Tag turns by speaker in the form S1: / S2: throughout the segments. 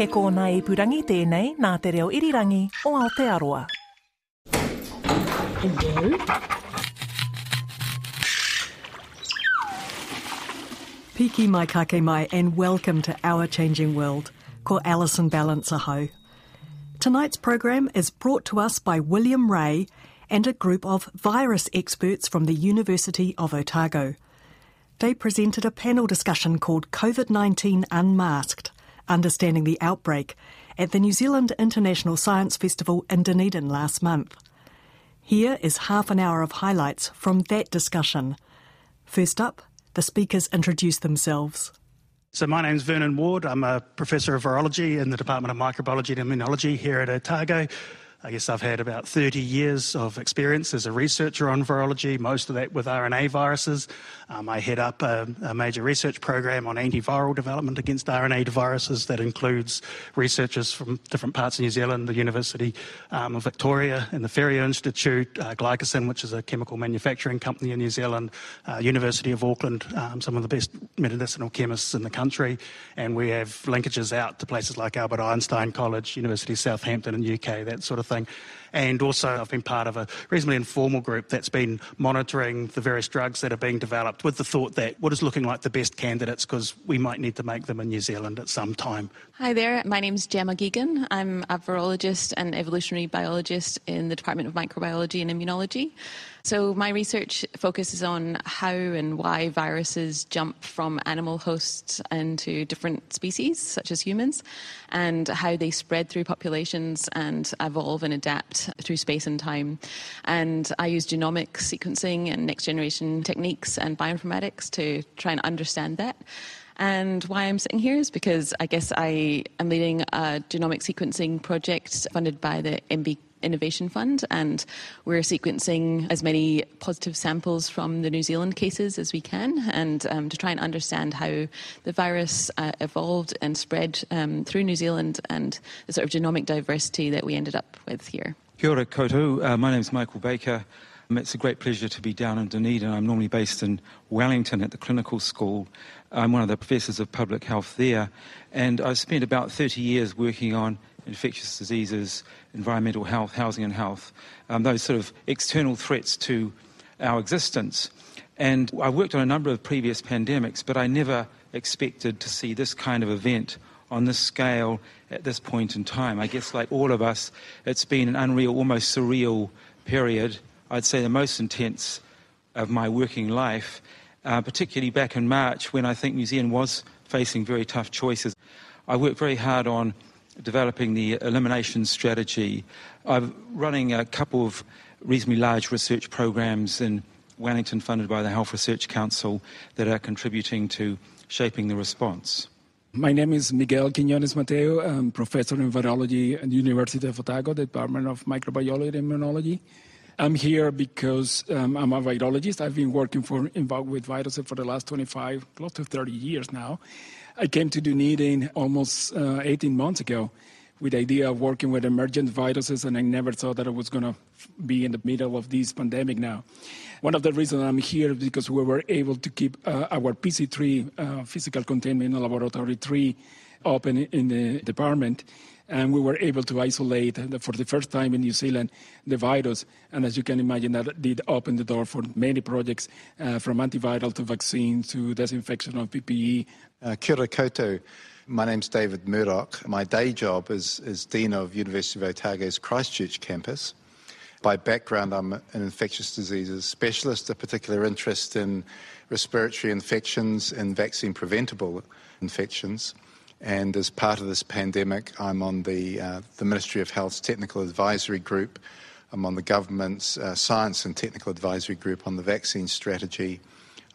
S1: He kōna ipurangi tēnei nā te reo irirangi o Aotearoa.
S2: Hello.
S3: Piki mai kake mai and welcome to Our Changing World. Ko Alison Ballance aho. Tonight's program is brought to us by William Ray and a group of virus experts from the University of Otago. They presented a panel discussion called COVID-19 Unmasked, Understanding the Outbreak at the New Zealand International Science Festival in Dunedin last month. Here is half an hour of highlights from that discussion. First up, the speakers introduce themselves.
S4: So my name's Vernon Ward. I'm a professor of virology in the Department of Microbiology and Immunology here at Otago. I guess I've had about 30 years of experience as a researcher on virology, most of that with RNA viruses. Um, I head up a, a, major research program on antiviral development against RNA viruses that includes researchers from different parts of New Zealand, the University um, of Victoria and the Ferrier Institute, uh, GlycoSyn, which is a chemical manufacturing company in New Zealand, uh, University of Auckland, um, some of the best medicinal chemists in the country, and we have linkages out to places like Albert Einstein College, University of Southampton in the UK, that sort of thing. And also, I've been part of a reasonably informal group that's been monitoring the various drugs that are being developed with the thought that what is looking like the best candidates because we might need to make them in New Zealand at some time.
S5: Hi there, my name's Gemma Geoghegan. I'm a virologist and evolutionary biologist in the Department of Microbiology and Immunology. So, my research focuses on how and why viruses jump from animal hosts into different species, such as humans, and how they spread through populations and evolve and adapt through space and time. And I use genomic sequencing and next generation techniques and bioinformatics to try and understand that. And why I'm sitting here is because I guess I am leading a genomic sequencing project funded by the MB Innovation Fund, and we're sequencing as many positive samples from the New Zealand cases as we can, and um, to try and understand how the virus uh, evolved and spread um, through New Zealand and the sort of genomic diversity that we ended up with here.
S6: Kia ora koutou. Uh, my name is Michael Baker. Um, it's a great pleasure to be down in Dunedin. I'm normally based in Wellington at the clinical school. I'm one of the professors of public health there, and I've spent about 30 years working on infectious diseases, environmental health, housing and health, um, those sort of external threats to our existence. And I worked on a number of previous pandemics, but I never expected to see this kind of event on this scale at this point in time. I guess, like all of us, it's been an unreal, almost surreal period. I'd say the most intense of my working life, uh, particularly back in March when I think New Zealand was facing very tough choices. I worked very hard on developing the elimination strategy. I'm running a couple of reasonably large research programs in Wellington funded by the Health Research Council that are contributing to shaping the response.
S7: My name is Miguel Quiñones Mateo. I'm professor in virology at the University of Otago, Department of Microbiology and Immunology. I'm here because um, I'm a virologist. I've been working for, involved with viruses for the last 25, close to 30 years now. I came to Dunedin almost uh, 18 months ago with the idea of working with emergent viruses, and I never thought that I was going to be in the middle of this pandemic now. One of the reasons I'm here is because we were able to keep uh, our PC3, uh, physical containment laboratory 3, open in the department and we were able to isolate for the first time in New Zealand the virus. And as you can imagine, that did open the door for many projects, uh, from antiviral to vaccine to disinfection of PPE.
S8: Uh, kia. My name's David Murdoch. My day job is, is Dean of University of Otago's Christchurch campus. By background, I'm an infectious diseases specialist, a particular interest in respiratory infections and vaccine preventable infections. And as part of this pandemic, I'm on the, uh, the Ministry of Health's Technical Advisory Group. I'm on the government's uh, Science and Technical Advisory Group on the vaccine strategy.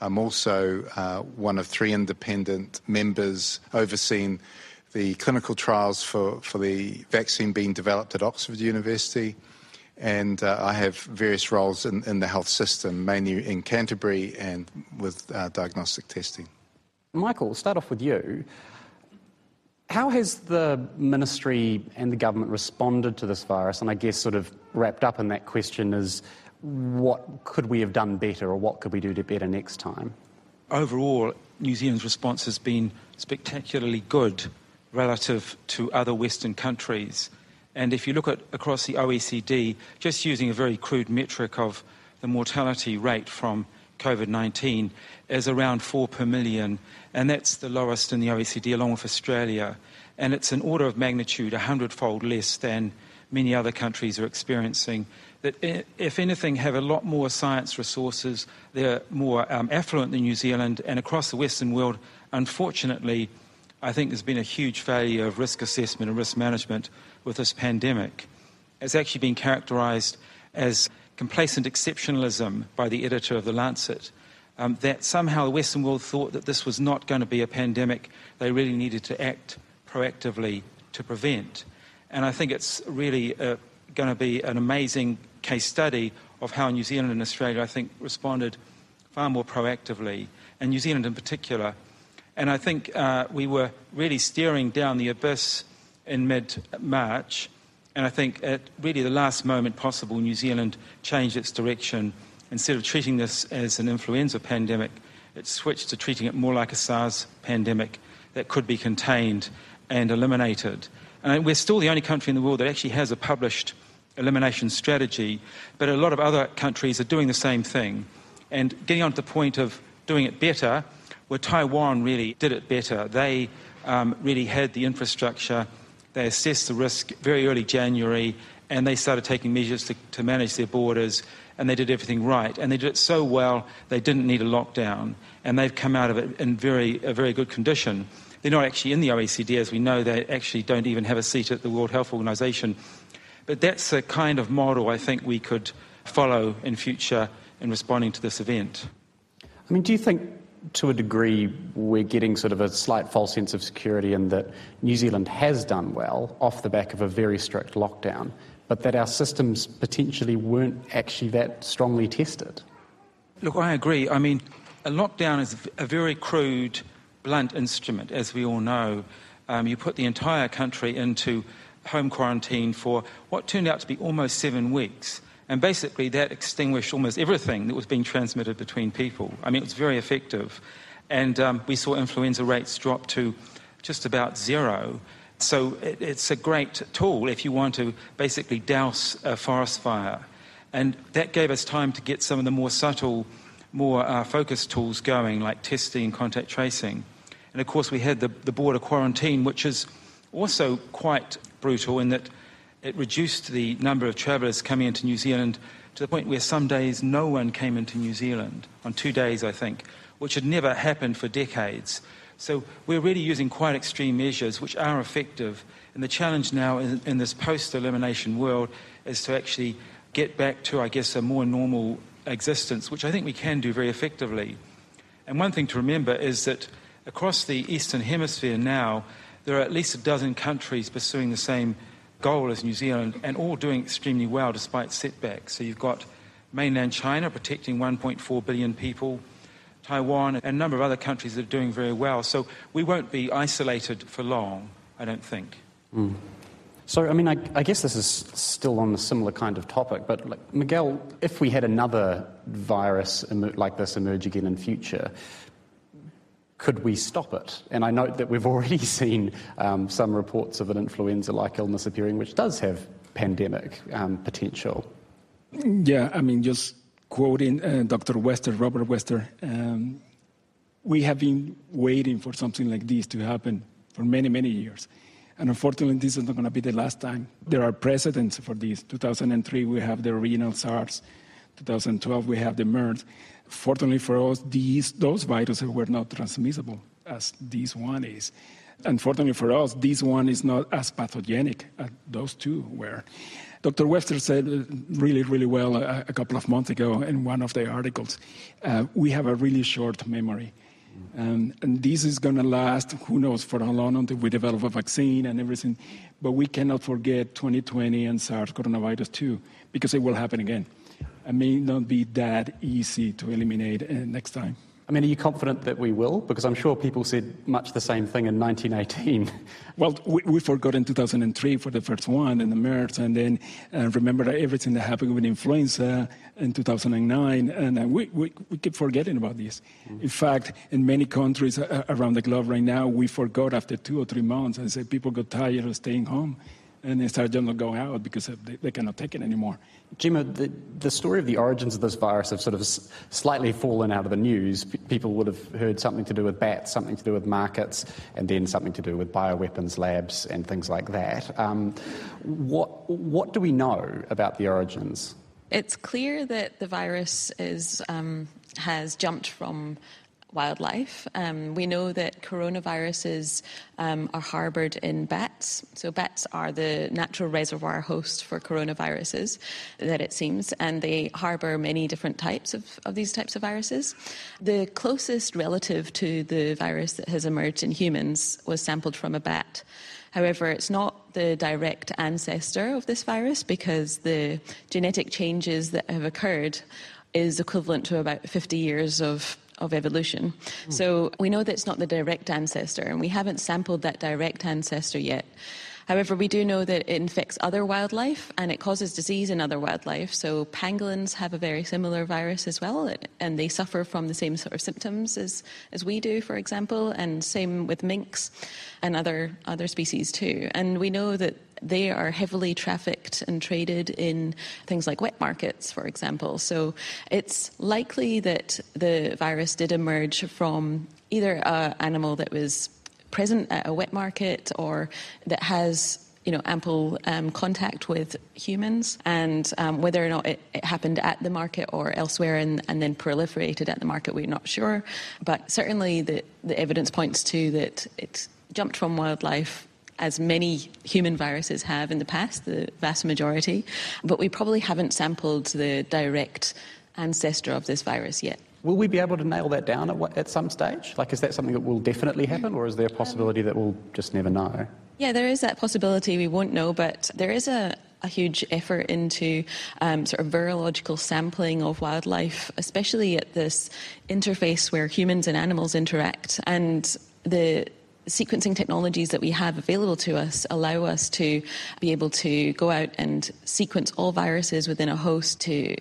S8: I'm also uh, one of three independent members overseeing the clinical trials for, for the vaccine being developed at Oxford University. And uh, I have various roles in, in, the health system, mainly in Canterbury and with uh, diagnostic testing.
S2: Michael, start off with you. How has the ministry and the government responded to this virus? And I guess, sort of wrapped up in that question, is what could we have done better or what could we do better next time?
S6: Overall, New Zealand's response has been spectacularly good relative to other Western countries. And if you look at across the OECD, just using a very crude metric of the mortality rate from COVID 19 is around four per million, and that's the lowest in the OECD along with Australia. And it's an order of magnitude, a hundredfold less than many other countries are experiencing that, if anything, have a lot more science resources. They're more um, affluent than New Zealand, and across the Western world, unfortunately, I think there's been a huge failure of risk assessment and risk management with this pandemic. It's actually been characterized as complacent exceptionalism by the editor of The Lancet. Um, that somehow the Western world thought that this was not going to be a pandemic they really needed to act proactively to prevent. And I think it's really uh, going to be an amazing case study of how New Zealand and Australia, I think, responded far more proactively, and New Zealand in particular. And I think uh, we were really steering down the abyss in mid March. And I think at really the last moment possible, New Zealand changed its direction. Instead of treating this as an influenza pandemic, it switched to treating it more like a SARS pandemic that could be contained and eliminated. And we're still the only country in the world that actually has a published elimination strategy, but a lot of other countries are doing the same thing. And getting on to the point of doing it better, where Taiwan really did it better. They um, really had the infrastructure, they assessed the risk very early January, and they started taking measures to, to manage their borders, and they did everything right. And they did it so well, they didn't need a lockdown, and they've come out of it in very, a very good condition. They're not actually in the OECD, as we know, they actually don't even have a seat at the World Health Organization but that's a kind of model I think we could follow in future in responding to this event.
S2: I mean, do you think to a degree we're getting sort of a slight false sense of security in that New Zealand has done well off the back of a very strict lockdown, but that our systems potentially weren't actually that strongly tested?
S6: Look, I agree. I mean, a lockdown is a very crude, blunt instrument, as we all know. Um, you put the entire country into home quarantine for what turned out to be almost seven weeks. And basically, that extinguished almost everything that was being transmitted between people. I mean, it was very effective. And um, we saw influenza rates drop to just about zero. So it, it's a great tool if you want to basically douse a forest fire. And that gave us time to get some of the more subtle, more uh, focused tools going, like testing and contact tracing. And of course, we had the, the border quarantine, which is also quite brutal in that it reduced the number of travellers coming into New Zealand to the point where some days no one came into New Zealand, on two days, I think, which had never happened for decades. So we're really using quite extreme measures which are effective. And the challenge now in, in this post elimination world is to actually get back to, I guess, a more normal existence, which I think we can do very effectively. And one thing to remember is that across the Eastern Hemisphere now, there are at least a dozen countries pursuing the same goal as New Zealand and all doing extremely well despite setbacks. So you've got mainland China protecting 1.4 billion people, Taiwan, and a number of other countries that are doing very well. So we won't be isolated for long, I don't think.
S2: Mm. So, I mean, I, I, guess this is still on a similar kind of topic, but like, Miguel, if we had another virus like this emerge again in future, could we stop it? And I note that we've already seen um, some reports of an influenza like illness appearing, which does have pandemic um, potential.
S7: Yeah, I mean, just quoting uh, Dr. Webster, Robert Webster, um, we have been waiting for something like this to happen for many, many years. And unfortunately, this is not going to be the last time. There are precedents for this. 2003, we have the renal SARS. 2012, we have the MERS. Fortunately for us, these, those viruses were not transmissible as this one is. Unfortunately for us, this one is not as pathogenic as those two were. Dr. Webster said really, really well a, a couple of months ago in one of the articles uh, we have a really short memory. Um, and this is going to last, who knows, for how long until we develop a vaccine and everything. But we cannot forget 2020 and SARS coronavirus 2 because it will happen again. It may not be that easy to eliminate uh, next time.
S2: I mean, are you confident that we will? Because I'm sure people said much the same thing in 1918.
S7: Well, we, we forgot in 2003 for the first one and the MERS, and then uh, remember everything that happened with influenza in 2009, and uh, we, we, we, keep forgetting about this. Mm-hmm. In fact, in many countries uh, around the globe right now, we forgot after two or three months, and say people got tired of staying home and they started not going out because they, they cannot take it anymore.
S2: Gemma, the, the, story of the origins of this virus have sort of slightly fallen out of the news. P- people would have heard something to do with bats, something to do with markets, and then something to do with bioweapons labs and things like that. Um, what, what do we know about the origins?
S5: It's clear that the virus is, um, has jumped from wildlife. Um, we know that coronaviruses um, are harboured in bats. So, bats are the natural reservoir host for coronaviruses, that it seems, and they harbour many different types of, of these types of viruses. The closest relative to the virus that has emerged in humans was sampled from a bat. However, it's not the direct ancestor of this virus because the genetic changes that have occurred is equivalent to about 50 years of of evolution. Mm. So we know that it's not the direct ancestor, and we haven't sampled that direct ancestor yet. However, we do know that it infects other wildlife and it causes disease in other wildlife. So, pangolins have a very similar virus as well, and they suffer from the same sort of symptoms as, as we do, for example, and same with minks and other, other species too. And we know that they are heavily trafficked and traded in things like wet markets, for example. So, it's likely that the virus did emerge from either an animal that was present at a wet market or that has you know, ample um, contact with humans, and um, whether or not it, it, happened at the market or elsewhere and, and, then proliferated at the market, we're not sure. But certainly, the, the evidence points to that it jumped from wildlife. As many human viruses have in the past, the vast majority, but we probably haven't sampled the direct ancestor of this virus yet.
S2: Will we be able to nail that down at, at some stage? Like, is that something that will definitely happen, or is there a possibility that we'll just never know?
S5: Yeah, there is that possibility we won't know, but there is a, a huge effort into um, sort of virological sampling of wildlife, especially at this interface where humans and animals interact. And the sequencing technologies that we have available to us allow us to be able to go out and sequence all viruses within a host to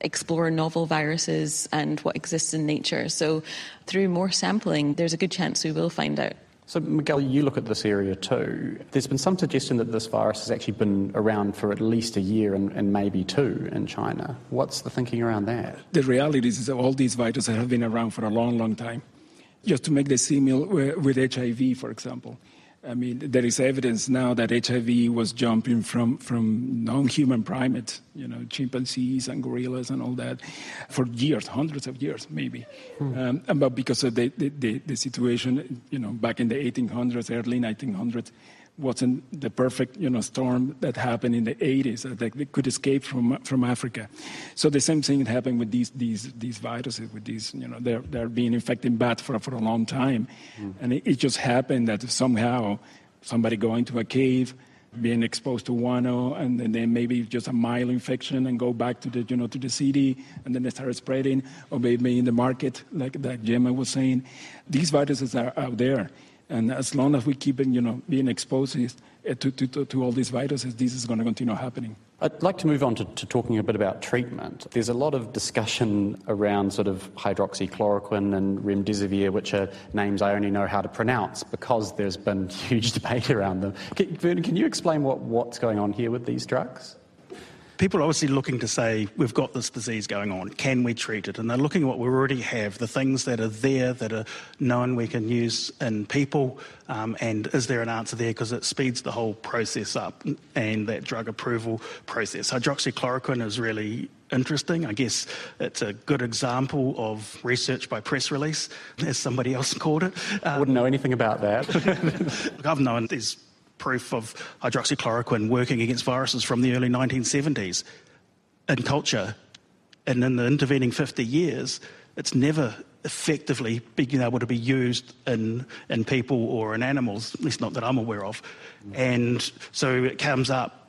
S5: explore novel viruses and what exists in nature. So, through more sampling, there's a good chance we will find out.
S2: So, Miguel, you look at this area too. There's been some suggestion that this virus has actually been around for at least a year and, and maybe two in China. What's the thinking around that?
S7: The reality is that all these viruses have been around for a long, long time. Just to make the simile uh, with HIV, for example. I mean, there is evidence now that HIV was jumping from, from non-human primates, you know, chimpanzees and gorillas and all that, for years, hundreds of years, maybe. Hmm. Um, but because of the, the, the, situation, you know, back in the 1800s, early 1900s, wasn't the perfect you know storm that happened in the 80s that they could escape from from Africa. So the same thing happened with these these these viruses with these you know they're they're being infecting bats for for a long time, mm. and it, it, just happened that somehow somebody going to a cave. Being exposed to guano, and, then maybe just a mild infection, and go back to the you know to the city, and then they start spreading, or maybe in the market, like like Gemma was saying, these viruses are out there, and as long as we keep you know, being exposed eh, to, to, to all these viruses, this is going to continue happening.
S2: I'd like to move on to, to, talking a bit about treatment. There's a lot of discussion around sort of hydroxychloroquine and remdesivir, which are names I only know how to pronounce because there's been huge debate around them. Can, Vernon, can you explain what, what's going on here with these drugs?
S4: People are obviously looking to say, we've got this disease going on, can we treat it? And they're looking at what we already have, the things that are there that are known we can use in people, um, and is there an answer there? Because it speeds the whole process up and that drug approval process. Hydroxychloroquine is really interesting. I guess it's a good example of research by press release, as somebody else called it.
S2: Um, Wouldn't know anything about that.
S4: I've known there's proof of hydroxychloroquine working against viruses from the early 1970s in culture. And in the intervening 50 years, it's never effectively being able to be used in, in people or in animals, at least not that I'm aware of. And so it comes up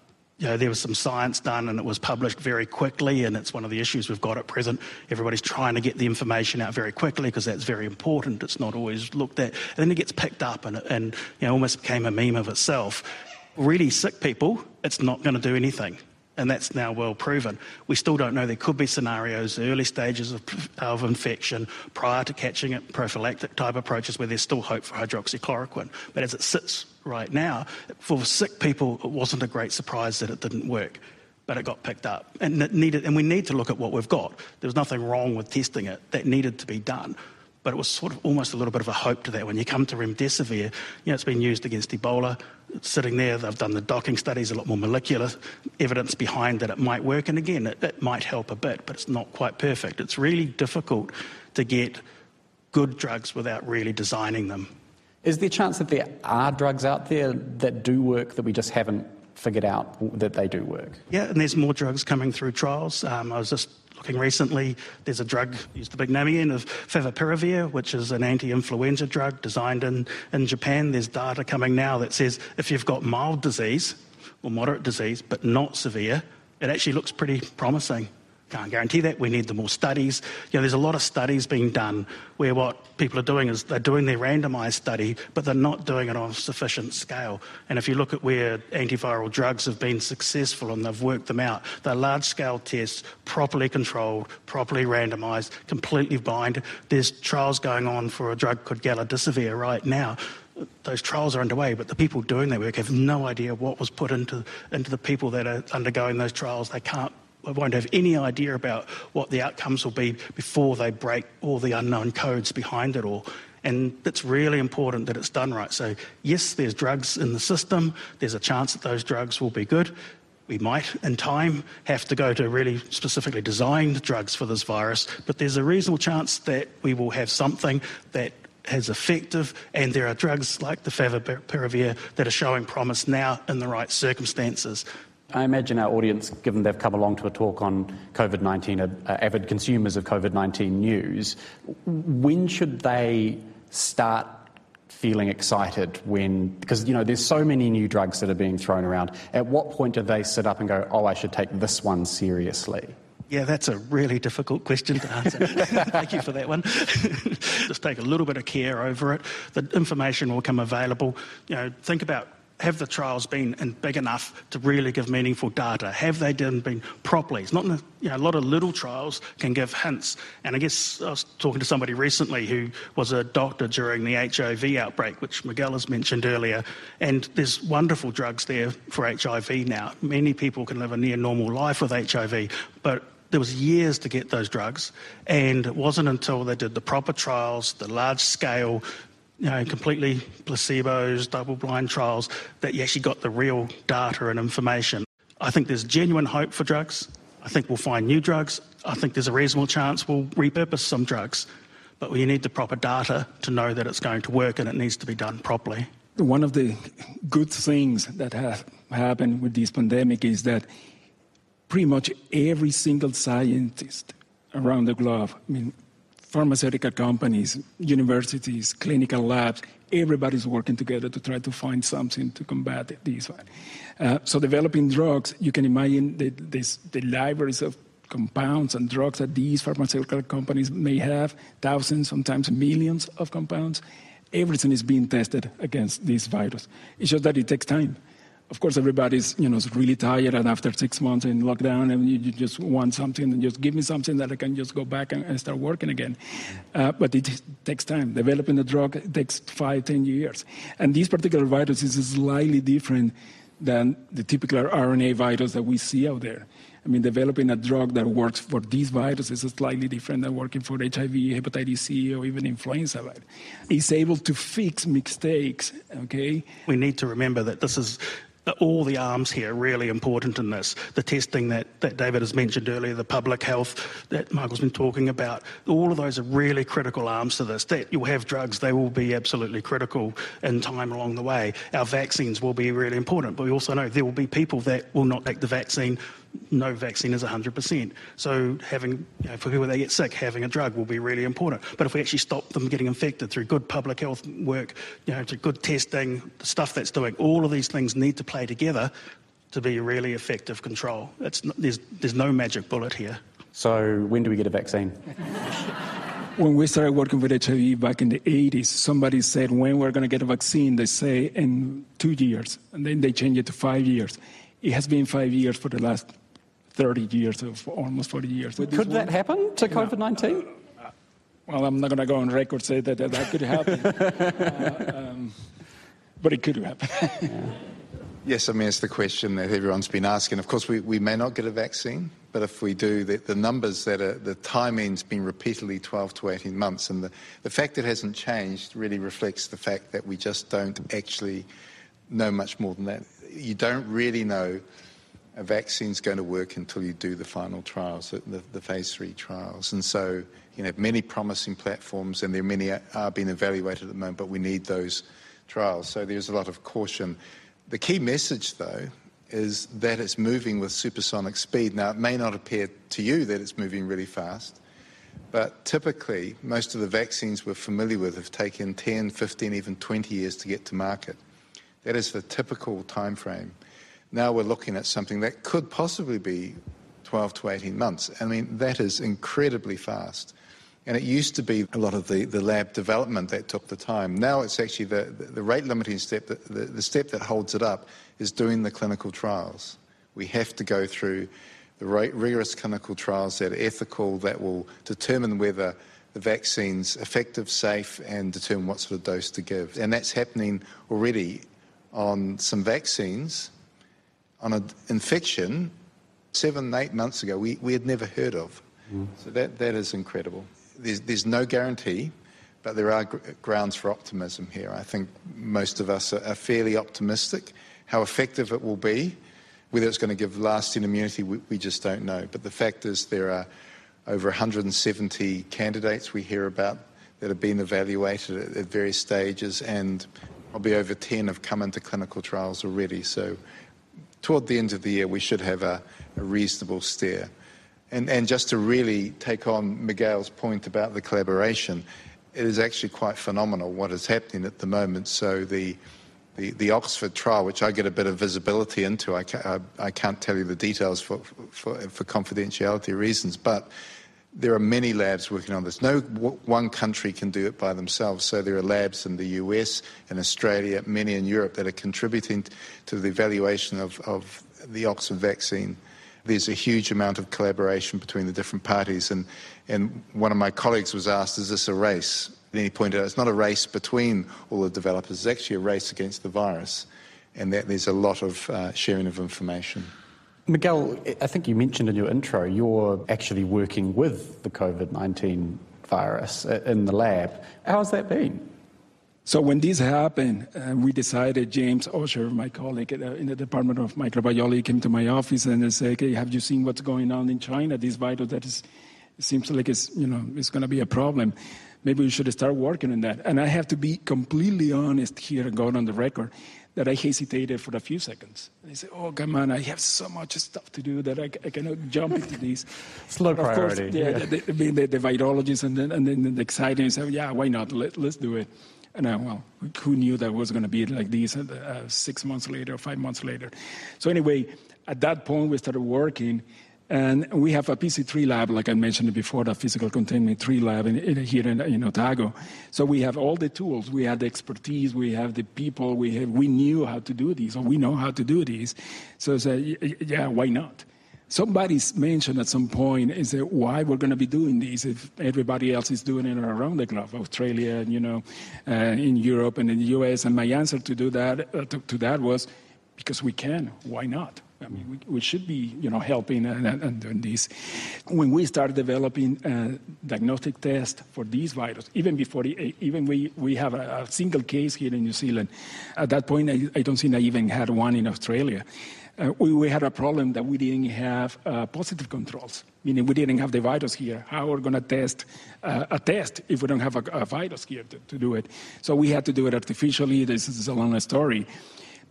S4: you know, there was some science done and it was published very quickly, and it's one of the issues we've got at present. Everybody's trying to get the information out very quickly because that's very important. It's not always looked at. And then it gets picked up and, and you know, almost became a meme of itself. Really sick people, it's not going to do anything. And that's now well proven. We still don't know. There could be scenarios, early stages of, of infection, prior to catching it, prophylactic type approaches where there's still hope for hydroxychloroquine. But as it sits right now, for sick people, it wasn't a great surprise that it didn't work, but it got picked up. And, it needed, and we need to look at what we've got. There was nothing wrong with testing it, that needed to be done. But it was sort of almost a little bit of a hope to that. When you come to remdesivir, you know, it's been used against Ebola. It's sitting there, they've done the docking studies, a lot more molecular evidence behind that it might work. And again, it, it might help a bit, but it's not quite perfect. It's really difficult to get good drugs without really designing them.
S2: Is there a chance that there are drugs out there that do work that we just haven't figured out that they do work?
S4: Yeah, and there's more drugs coming through trials. Um, I was just looking recently, there's a drug, use the big name again, of favipiravir, which is an anti-influenza drug designed in, in Japan. There's data coming now that says if you've got mild disease or moderate disease, but not severe, it actually looks pretty promising. Can't guarantee that. We need the more studies. You know, there's a lot of studies being done where what people are doing is they're doing their randomized study, but they're not doing it on a sufficient scale. And if you look at where antiviral drugs have been successful and they've worked them out, they're large scale tests, properly controlled, properly randomized, completely blind. There's trials going on for a drug called galidesivir right now those trials are underway, but the people doing that work have no idea what was put into, into the people that are undergoing those trials. They can't won't have any idea about what the outcomes will be before they break all the unknown codes behind it all. And it's really important that it's done right. So, yes, there's drugs in the system. There's a chance that those drugs will be good. We might, in time, have to go to really specifically designed drugs for this virus, but there's a reasonable chance that we will have something that is effective, and there are drugs like the favipiravir that are showing promise now in the right circumstances.
S2: I imagine our audience, given they've come along to a talk on COVID 19, are, avid consumers of COVID 19 news. When should they start feeling excited when, because, you know, there's so many new drugs that are being thrown around. At what point do they sit up and go, oh, I should take this one seriously?
S4: Yeah, that's a really difficult question to answer. Thank you for that one. Just take a little bit of care over it. The information will come available. You know, think about have the trials been big enough to really give meaningful data? Have they been properly? It's not, you know, a lot of little trials can give hints. And I guess I was talking to somebody recently who was a doctor during the HIV outbreak, which Miguel has mentioned earlier. And there's wonderful drugs there for HIV now. Many people can live a near normal life with HIV, but there was years to get those drugs, and it wasn't until they did the proper trials, the large scale you know, completely placebos, double blind trials, that you actually got the real data and information. I think there's genuine hope for drugs. I think we'll find new drugs. I think there's a reasonable chance we'll repurpose some drugs. But we need the proper data to know that it's going to work and it needs to be done properly.
S7: One of the good things that have happened with this pandemic is that pretty much every single scientist around the globe, I mean, pharmaceutical companies, universities, clinical labs, everybody's working together to try to find something to combat this one. Uh, so developing drugs, you can imagine the, this, the libraries of compounds and drugs that these pharmaceutical companies may have, thousands, sometimes millions of compounds. Everything is being tested against this virus. It's just that it takes time of course, everybody's you know is really tired, and after six months in lockdown, and you, you just want something, and just give me something that I can just go back and, and start working again. Uh, but it takes time. Developing a drug takes five, ten years, and this particular virus is slightly different than the typical RNA virus that we see out there. I mean, developing a drug that works for these viruses is slightly different than working for HIV, hepatitis C, or even influenza. Virus. It's able to fix mistakes, okay?
S4: We need to remember that this is all the arms here are really important in this. The testing that, that David has mentioned earlier, the public health that Michael's been talking about, all of those are really critical arms to this. That you'll have drugs, they will be absolutely critical in time along the way. Our vaccines will be really important, but we also know there will be people that will not take the vaccine no vaccine is 100%. So having, you know, for people that get sick, having a drug will be really important. But if we actually stop them getting infected through good public health work, you know, through good testing, the stuff that's doing, all of these things need to play together to be really effective control. It's, there's, there's no magic bullet here.
S2: So when do we get a vaccine?
S7: when we started working with HIV back in the 80s, somebody said when we're going to get a vaccine, they say in two years, and then they change it to five years. It has been five years for the last 30 years, of almost 40 years.
S2: Could that happen to COVID 19?
S7: Well, I'm not going to go on record say that that, that could happen, uh, um, but it could happen.
S8: yeah. Yes, I mean, it's the question that everyone's been asking. Of course, we, we may not get a vaccine, but if we do, the, the numbers that are, the timing's been repeatedly 12 to 18 months. And the, the fact it hasn't changed really reflects the fact that we just don't actually know much more than that. You don't really know a vaccine's going to work until you do the final trials, the, the phase three trials. And so, you know, many promising platforms, and there are many are being evaluated at the moment, but we need those trials. So there's a lot of caution. The key message, though, is that it's moving with supersonic speed. Now, it may not appear to you that it's moving really fast, but typically, most of the vaccines we're familiar with have taken 10, 15, even 20 years to get to market. That is the typical time frame. Now we're looking at something that could possibly be 12 to 18 months. I mean, that is incredibly fast. And it used to be a lot of the, the lab development that took the time. Now it's actually the, the rate limiting step, the, the, the step that holds it up is doing the clinical trials. We have to go through the rigorous clinical trials that are ethical, that will determine whether the vaccine's effective, safe, and determine what sort of dose to give. And that's happening already on some vaccines on an infection seven, eight months ago we, we had never heard of. Mm. So that, that is incredible. There's, there's no guarantee, but there are gr- grounds for optimism here. I think most of us are, are, fairly optimistic. How effective it will be, whether it's going to give lasting immunity, we, we just don't know. But the fact is, there are over 170 candidates we hear about that have been evaluated at, at various stages, and probably over 10 have come into clinical trials already. So toward the end of the year, we should have a, reasonable steer. And, just to really take on Miguel's point about the collaboration, it is actually quite phenomenal what is happening at the moment. So the, Oxford trial, which I get a bit of visibility into, I, ca- I, I can't tell you the details for confidentiality reasons, but there are many labs working on this. No one country can do it by themselves. So there are labs in the US and Australia, many in Europe that are contributing to the evaluation of, of the Oxford vaccine. There's a huge amount of collaboration between the different parties. And, and one of my colleagues was asked, is this a race? And he pointed out it's not a race between all the developers, it's actually a race against the virus. And that there's a lot of uh, sharing of information.
S2: Miguel, I think you mentioned in your intro you're actually working with the COVID 19 virus in the lab. How's that been?
S7: So when this happened, uh, we decided, James Ussher, my colleague uh, in the Department of Microbiology, came to my office and said, hey, have you seen what's going on in China? This virus that is, seems like it's, you know, it's going to be a problem. Maybe we should start working on that. And I have to be completely honest here and go on the record that I hesitated for a few seconds. I said, "Oh, come on! I have so much stuff to do that I, I cannot jump into this."
S2: Slow priority.
S7: Of course, yeah, yeah. The, the, the, the, virologists and then, and then the exciting said, "Yeah, why not? Let, let's do it." And I, well, who knew that was going to be like this uh, six months later, five months later? So anyway, at that point, we started working, and we have a PC3 lab, like I mentioned before, the physical containment 3 lab in, in, here in, in, Otago. So we have all the tools. We have the expertise. We have the people. We, have, we knew how to do these, or we know how to do these. So say, yeah, why not? Somebody's mentioned at some point is that why we're going to be doing this if everybody else is doing it around the globe, Australia, you know, uh, in Europe and in the U.S. And my answer to do that uh, to, to that was because we can. Why not? I mean, we, we should be, you know, helping and, and doing this. When we started developing a diagnostic test for these virus, even before, even we, we have a, a, single case here in New Zealand, at that point, I, I don't think I even had one in Australia. Uh, we, we, had a problem that we didn't have uh, positive controls, meaning we didn't have the virus here. How are we going to test uh, a test if we don't have a, a virus here to, to, do it? So we had to do it artificially. This is a long story.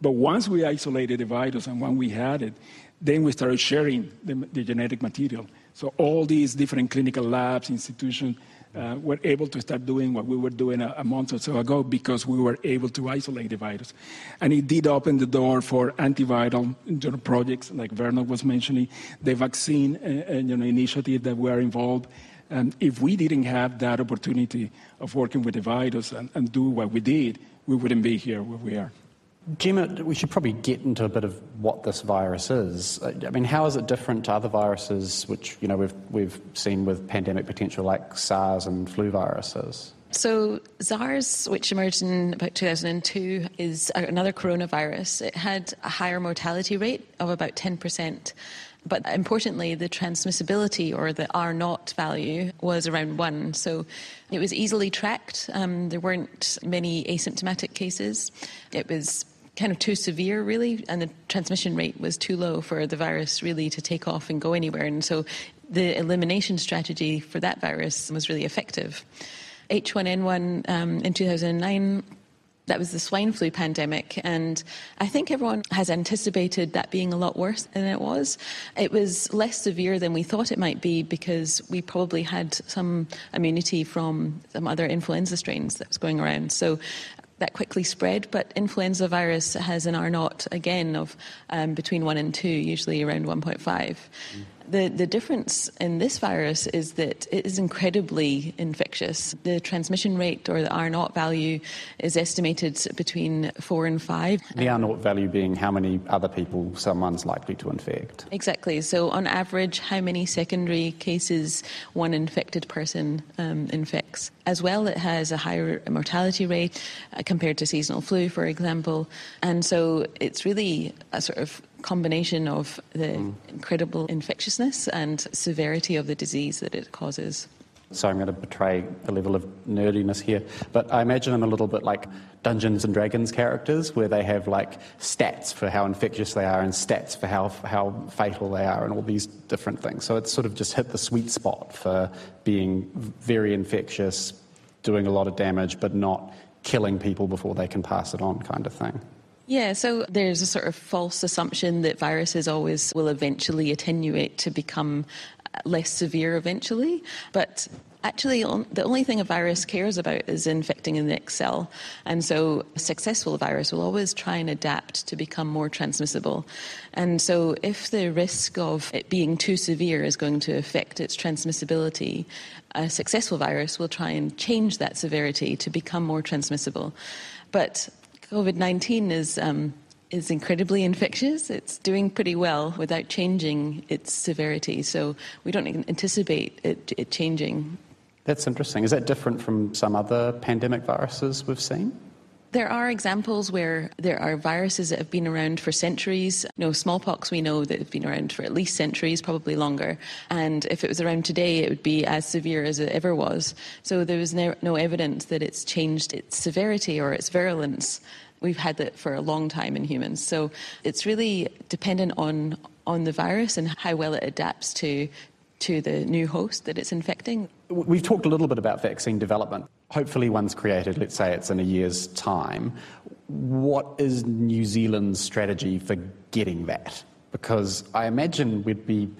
S7: But once we isolated the virus and when we had it, then we started sharing the, the genetic material. So all these different clinical labs, institutions, uh, were able to start doing what we were doing a, a, month or so ago because we were able to isolate the virus. And it did open the door for antiviral projects, like Vernon was mentioning, the vaccine uh, uh you know, initiative that we are involved. And if we didn't have that opportunity of working with the virus and, and do what we did, we wouldn't be here where we are.
S2: Gemma, we should probably get into a bit of what this virus is. I mean, how is it different to other viruses, which you know we've we've seen with pandemic potential, like SARS and flu viruses?
S5: So, SARS, which emerged in about 2002, is another coronavirus. It had a higher mortality rate of about 10%. But importantly, the transmissibility or the R naught value was around one. So it was easily tracked. Um, there weren't many asymptomatic cases. It was kind of too severe, really, and the transmission rate was too low for the virus really to take off and go anywhere. And so the elimination strategy for that virus was really effective. H1N1 um, in 2009 that was the swine flu pandemic, and I think everyone has anticipated that being a lot worse than it was. It was less severe than we thought it might be because we probably had some immunity from some other influenza strains that was going around. So that quickly spread, but influenza virus has an R naught again of um, between 1 and 2, usually around 1.5. Mm. The, the difference in this virus is that it is incredibly infectious. The transmission rate or the R naught value is estimated between four and five.
S2: The R naught value being how many other people someone's likely to infect.
S5: Exactly. So, on average, how many secondary cases one infected person um, infects. As well, it has a higher mortality rate uh, compared to seasonal flu, for example. And so, it's really a sort of combination of the mm. incredible infectiousness and severity of the disease that it causes.
S2: So I'm going to betray a level of nerdiness here, but I imagine them a little bit like Dungeons and Dragons characters, where they have like stats for how infectious they are and stats for how how fatal they are, and all these different things. So it's sort of just hit the sweet spot for being very infectious, doing a lot of damage, but not killing people before they can pass it on, kind of thing.
S5: Yeah, so there's a sort of false assumption that viruses always will eventually attenuate to become uh, less severe eventually, but Actually, the only thing a virus cares about is infecting the next cell. And so, a successful virus will always try and adapt to become more transmissible. And so, if the risk of it being too severe is going to affect its transmissibility, a successful virus will try and change that severity to become more transmissible. But COVID 19 is. Um, is incredibly infectious. It's doing pretty well without changing its severity. So we don't anticipate it, it changing.
S2: That's interesting. Is that different from some other pandemic viruses we've seen?
S5: There are examples where there are viruses that have been around for centuries. You know, smallpox we know that have been around for at least centuries, probably longer. And if it was around today, it would be as severe as it ever was. So there was no, no evidence that it's changed its severity or its virulence. We've had that for a long time in humans. So it's really dependent on on the virus and how well it adapts to to the new host that it's infecting.
S2: We've talked a little bit about vaccine development. Hopefully, one's created, let's say it's in a year's time. What is New Zealand's strategy for getting that? Because I imagine we'd be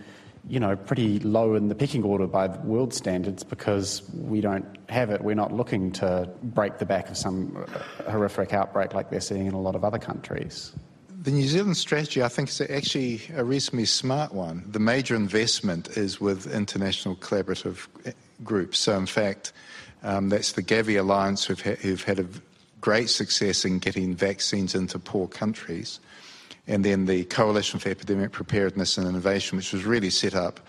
S2: you know, pretty low in the pecking order by world standards because we don't have it. We're not looking to break the back of some horrific outbreak like they're seeing in a lot of other countries.
S8: The New Zealand strategy, I think, is actually a reasonably smart one. The major investment is with international collaborative groups. So, in fact, um, that's the Gavi Alliance who've, ha- who've had a great success in getting vaccines into poor countries. And then the Coalition for Epidemic Preparedness and Innovation, which was really set up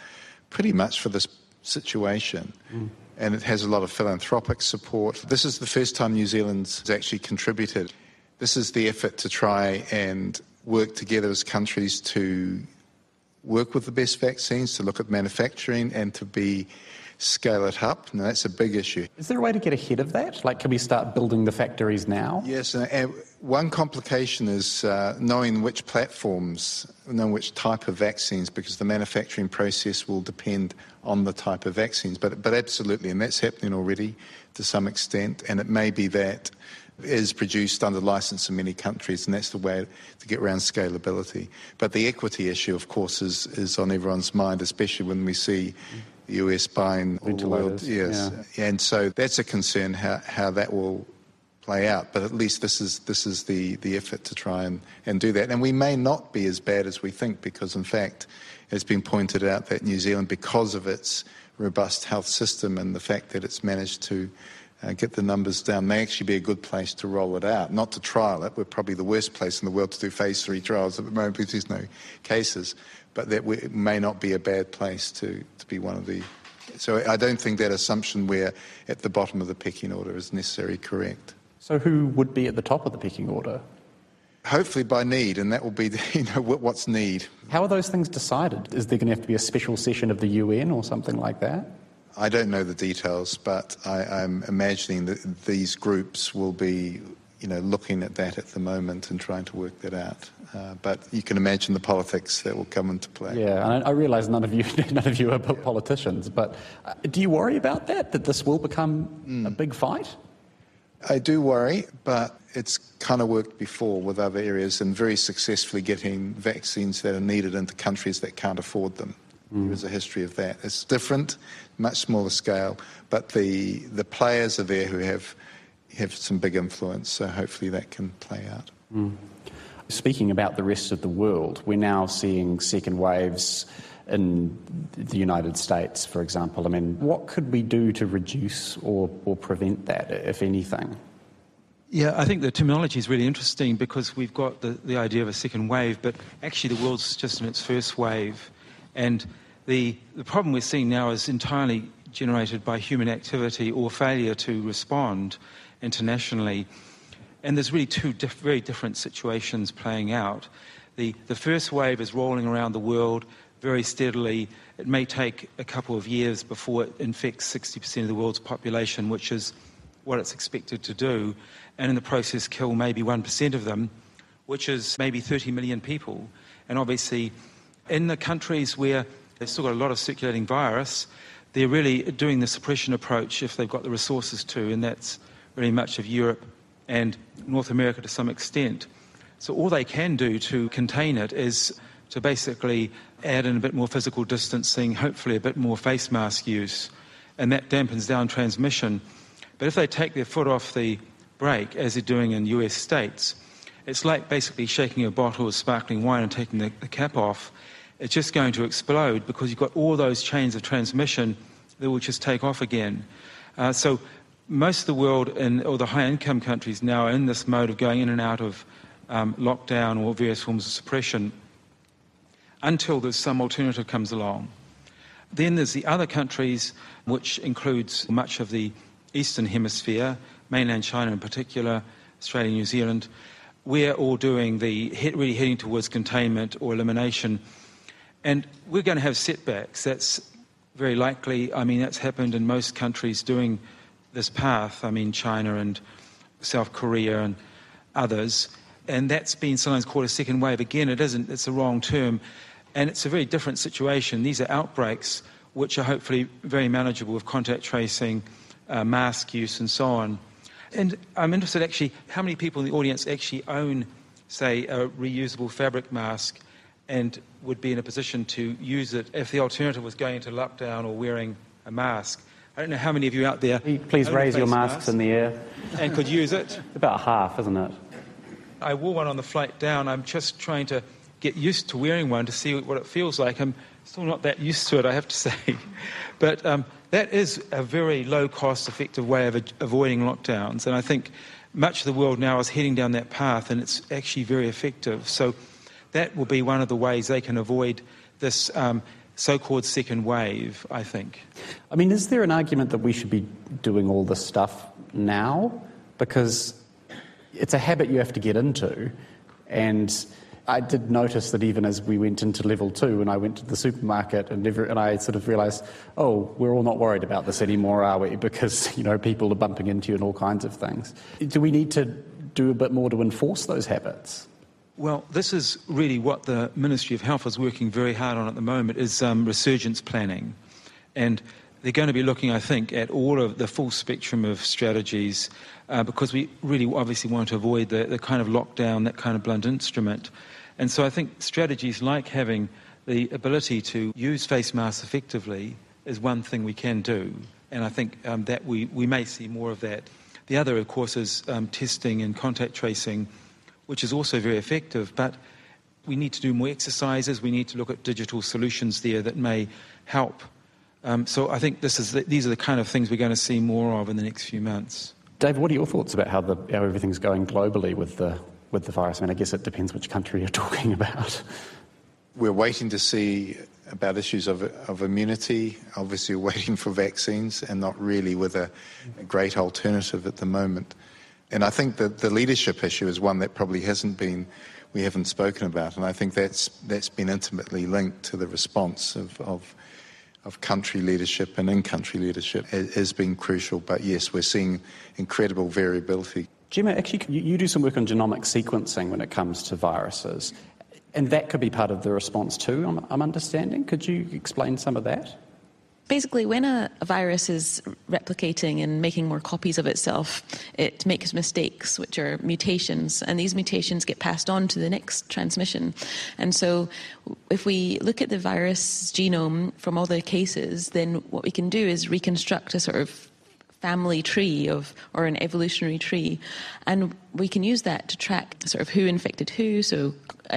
S8: pretty much for this situation. Mm. And it has a lot of philanthropic support. This is the first time New Zealand's actually contributed this is the effort to try and work together as countries to work with the best vaccines, to look at manufacturing, and to be scale it up. Now, that's a big issue.
S2: Is there a way to get ahead of that? Like, can we start building the factories now?
S8: Yes, and one complication is uh, knowing which platforms, knowing which type of vaccines, because the manufacturing process will depend on the type of vaccines. But, but absolutely, and that's happening already to some extent, and it may be that is produced under license in many countries, and that's the way to get around scalability. But the equity issue, of course, is, is on everyone's mind, especially when we see US buying world. Yes, yeah. and so that's a concern how, how that will play out. But at least this is this is the, the effort to try and, and do that. And we may not be as bad as we think, because in fact, it's been pointed out that New Zealand, because of its robust health system and the fact that it's managed to uh, get the numbers down may actually be a good place to roll it out, not to trial it. We're probably the worst place in the world to do phase three trials at the moment because there's no cases, but that we, it may not be a bad place to, to be one of the. So I don't think that assumption we're at the bottom of the pecking order is necessarily correct.
S2: So who would be at the top of the pecking order?
S8: Hopefully by need, and that will be, the, you know, what's need.
S2: How are those things decided? Is there going to have to be a special session of the UN or something like that?
S8: I don't know the details, but I, I'm imagining that these groups will be, you know, looking at that at the moment and trying to work that out. Uh, but you can imagine the politics that will come into play.
S2: Yeah, and I, I realise none of you, none of you are politicians, but uh, do you worry about that? That this will become mm. a big fight?
S8: I do worry, but it's kind of worked before with other areas and very successfully getting vaccines that are needed into countries that can't afford them. Mm. There is a history of that. It's different, much smaller scale, but the the players are there who have have some big influence. So hopefully that can play out. Mm.
S2: Speaking about the rest of the world, we're now seeing second waves in the United States, for example. I mean, what could we do to reduce or, or prevent that, if anything?
S6: Yeah, I think the terminology is really interesting because we've got the, the idea of a second wave, but actually the world's just in its first wave. And the, the problem we're seeing now is entirely generated by human activity or failure to respond internationally. And there's really two diff- very different situations playing out. The, the first wave is rolling around the world very steadily. It may take a couple of years before it infects 60% of the world's population, which is what it's expected to do, and in the process kill maybe 1% of them, which is maybe 30 million people. And obviously, in the countries where they've still got a lot of circulating virus, they're really doing the suppression approach if they've got the resources to, and that's really much of Europe and North America to some extent. So all they can do to contain it is to basically add in a bit more physical distancing, hopefully a bit more face mask use, and that dampens down transmission. But if they take their foot off the brake, as they're doing in US states, it's like basically shaking a bottle of sparkling wine and taking the, the cap off. It's just going to explode because you've got all those chains of transmission that will just take off again. Uh, so most of the world, or the high income countries now, are in this mode of going in and out of um, lockdown or various forms of suppression until there's some alternative comes along. Then there's the other countries, which includes much of the Eastern Hemisphere, mainland China in particular, Australia, New Zealand. We're all doing the really heading towards containment or elimination, and we're going to have setbacks. That's very likely. I mean, that's happened in most countries doing this path. I mean, China and South Korea and others, and that's been sometimes called a second wave. Again, it isn't. It's the wrong term. And it's a very different situation. These are outbreaks which are hopefully very manageable with contact tracing, uh, mask use, and so on. And I'm interested actually how many people in the audience actually own, say, a reusable fabric mask and would be in a position to use it if the alternative was going into lockdown or wearing a mask. I don't know how many of you out there.
S2: Please raise your masks mask in the air.
S6: And could use it.
S2: It's about half, isn't it?
S6: I wore one on the flight down. I'm just trying to get used to wearing one to see what it feels like. I'm still not that used to it, I have to say. But um, that is a very low cost, effective way of avoiding lockdowns. And I think much of the world now is heading down that path, and it's actually very effective. So that will be one of the ways they can avoid this um, so called second wave, I think.
S2: I mean, is there an argument that we should be doing all this stuff now? Because it's a habit you have to get into. And I did notice that even as we went into level two, and I went to the supermarket, and, every, and I sort of realised, oh, we're all not worried about this anymore, are we? Because you know people are bumping into you and all kinds of things. Do we need to do a bit more to enforce those habits?
S6: Well, this is really what the Ministry of Health is working very hard on at the moment is um, resurgence planning, and they're going to be looking, I think, at all of the full spectrum of strategies uh, because we really obviously want to avoid the, the kind of lockdown, that kind of blunt instrument. And so I think strategies like having the ability to use face masks effectively is one thing we can do, and I think um, that we, we may see more of that. The other, of course, is um, testing and contact tracing, which is also very effective, but we need to do more exercises. We need to look at digital solutions there that may help. Um, so I think this is the, these are the kind of things we're going to see more of in the next few months.
S2: David, what are your thoughts about how, the, how everything's going globally with the, with the virus? I mean, I guess it depends which country you're talking about.
S8: We're waiting to see about issues of, of immunity. Obviously, we're waiting for vaccines and not really with a, a great alternative at the moment. And I think that the leadership issue is one that probably hasn't been, we haven't spoken about. And I think that's, that's been intimately linked to the response of, of of country leadership and in country leadership has been crucial. But yes, we're seeing incredible variability.
S2: Gemma, actually, you do some work on genomic sequencing when it comes to viruses, and that could be part of the response too, I'm, I'm understanding. Could you explain some of that?
S5: Basically, when a, a, virus is replicating and making more copies of itself, it makes mistakes, which are mutations, and these mutations get passed on to the next transmission. And so, if we look at the virus genome from all the cases, then what we can do is reconstruct a sort of family tree of or an evolutionary tree and we can use that to track sort of who infected who so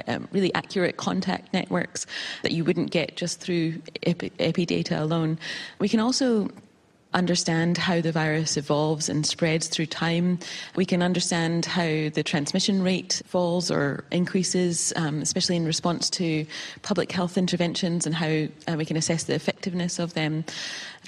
S5: um, really accurate contact networks that you wouldn't get just through epi, epi data alone. We can also understand how the virus evolves and spreads through time. We can understand how the transmission rate falls or increases, um, especially in response to public health interventions and how uh, we can assess the effectiveness of them.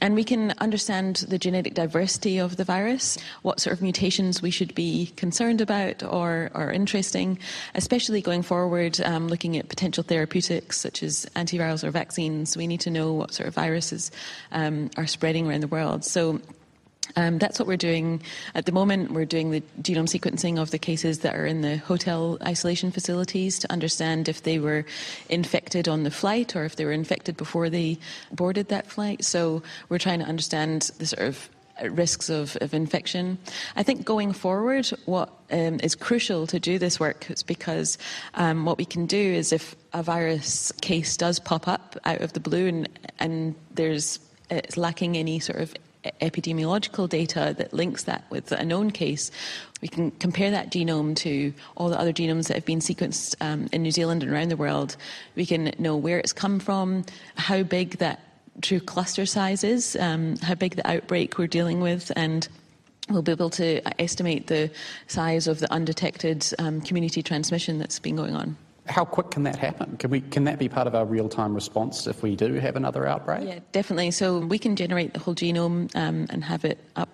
S5: And we can understand the genetic diversity of the virus, what sort of mutations we should be concerned about or are interesting, especially going forward, um, looking at potential therapeutics such as antivirals or vaccines. We need to know what sort of viruses um, are spreading around the world. So um, that's what we're doing at the moment. We're doing the genome sequencing of the cases that are in the hotel isolation facilities to understand if they were infected on the flight or if they were infected before they boarded that flight. So we're trying to understand the sort of risks of, of infection. I think going forward, what um, is crucial to do this work is because um, what we can do is if a virus case does pop up out of the blue and, and there's it's lacking any sort of epidemiological data that links that with a known case, we can compare that genome to all the other genomes that have been sequenced um, in New Zealand and around the world. We can know where it's come from, how big that true cluster size is, um, how big the outbreak we're dealing with, and we'll be able to estimate the size of the undetected um, community transmission that's been going on.
S2: How quick can that happen? Can, we, can that be part of our real time response if we do have another outbreak?
S5: Yeah, definitely. So we can generate the whole genome um, and have it up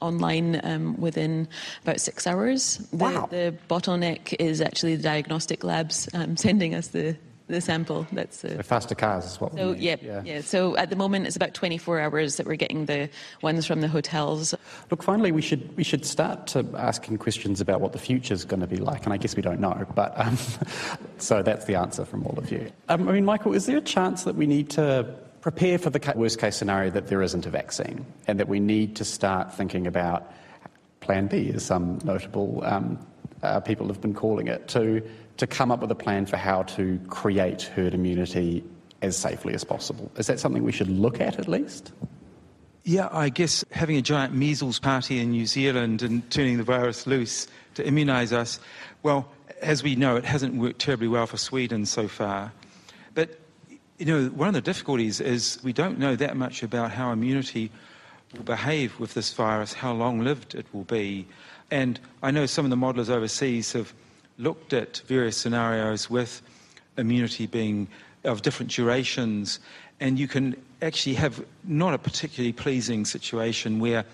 S5: online um, within about six hours. The,
S2: wow.
S5: the bottleneck is actually the diagnostic labs um, sending us the the sample. That's
S2: uh, so faster cars is what
S5: so,
S2: we
S5: yeah, yeah, yeah. So at the moment, it's about 24 hours that we're getting the ones from the hotels.
S2: Look, finally, we should we should start to asking questions about what the future is going to be like, and I guess we don't know, but um, so that's the answer from all of you. Um, I mean, Michael, is there a chance that we need to prepare for the worst case scenario that there isn't a vaccine, and that we need to start thinking about Plan B, as some notable um, uh, people have been calling it, to to come up with a plan for how to create herd immunity as safely as possible. Is that something we should look at at least?
S6: Yeah, I guess having a giant measles party in New Zealand and turning the virus loose to immunise us, well, as we know, it hasn't worked terribly well for Sweden so far. But, you know, one of the difficulties is we don't know that much about how immunity will behave with this virus, how long lived it will be. And I know some of the modelers overseas have looked at various scenarios with immunity being of different durations, and you can actually have not a particularly pleasing situation where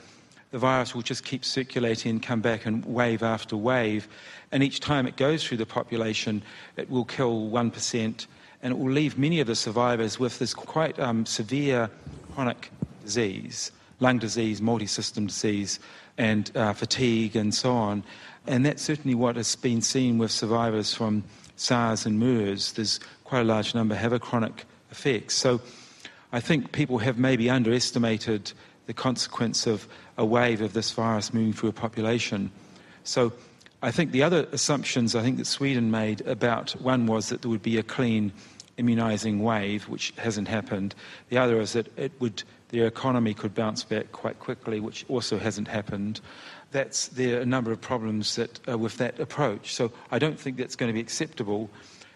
S6: the virus will just keep circulating and come back in wave after wave. And each time it goes through the population, it will kill 1%, and it will leave many of the survivors with this quite um, severe chronic disease, lung disease, multi-system disease, and uh, fatigue and so on. And that's certainly what has been seen with survivors from SARS and MERS. There's quite a large number have a chronic effect. So I think people have maybe underestimated the consequence of a wave of this virus moving through a population. So I think the other assumptions I think that Sweden made about one was that there would be a clean immunising wave, which hasn't happened. The other is that it would their economy could bounce back quite quickly, which also hasn't happened. That's there are a number of problems that uh, with that approach. So I don't think that's going to be acceptable.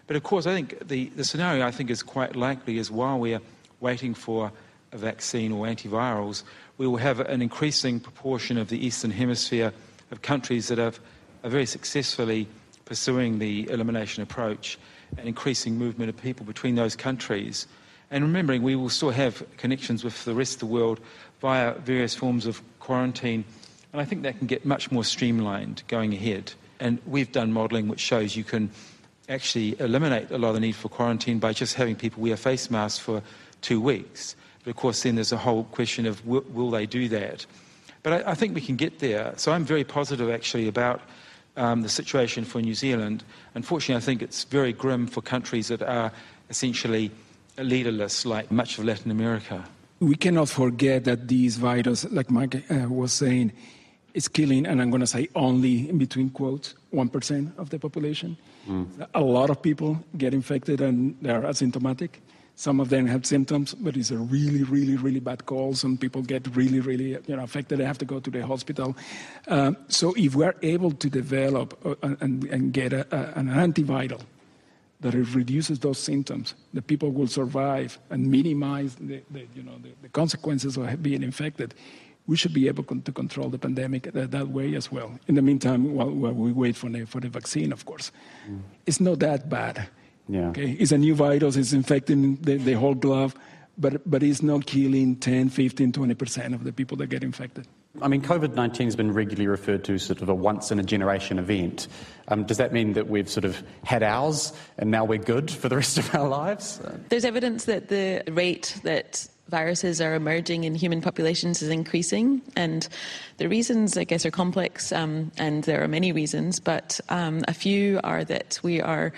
S6: But of course, I think the, the scenario I think is quite likely is while we're waiting for a vaccine or antivirals, we will have an increasing proportion of the Eastern Hemisphere of countries that have, are very successfully pursuing the elimination approach and increasing movement of people between those countries. And remembering we will still have connections with the rest of the world via various forms of quarantine. And I think that can get much more streamlined going ahead. And we've done modelling which shows you can actually eliminate a lot of the need for quarantine by just having people wear face masks for two weeks. But of course, then there's a whole question of will, they do that? But I, think we can get there. So I'm very positive actually about um, the situation for New Zealand. Unfortunately, I think it's very grim for countries that are essentially leaderless, like much of Latin America.
S7: We cannot forget that these virus, like Mike uh, was saying, is killing, and I'm going to say only in between quotes, 1% of the population. Mm. A lot of people get infected and they're asymptomatic. Some of them have symptoms, but it's a really, really, really bad cold. Some people get really, really you know, affected. They have to go to the hospital. Uh, so if we're able to develop uh, and, and, get a, a, an antiviral that reduces those symptoms, the people will survive and minimize the, the you know, the, the, consequences of being infected. We should be able to control the pandemic that, that way as well. In the meantime, while, while, we wait for the, for the vaccine, of course, mm. it's not that bad.
S2: Yeah.
S7: Okay, it's a new virus, it's infecting the, the whole glove, but, but it's not killing 10, 15, 20% of the people that get infected.
S2: I mean, COVID 19 has been regularly referred to as sort of a once in a generation event. Um, does that mean that we've sort of had ours and now we're good for the rest of our lives?
S5: There's evidence that the rate that viruses are emerging in human populations is increasing. And the reasons, I guess, are complex, um, and there are many reasons, but um, a few are that we are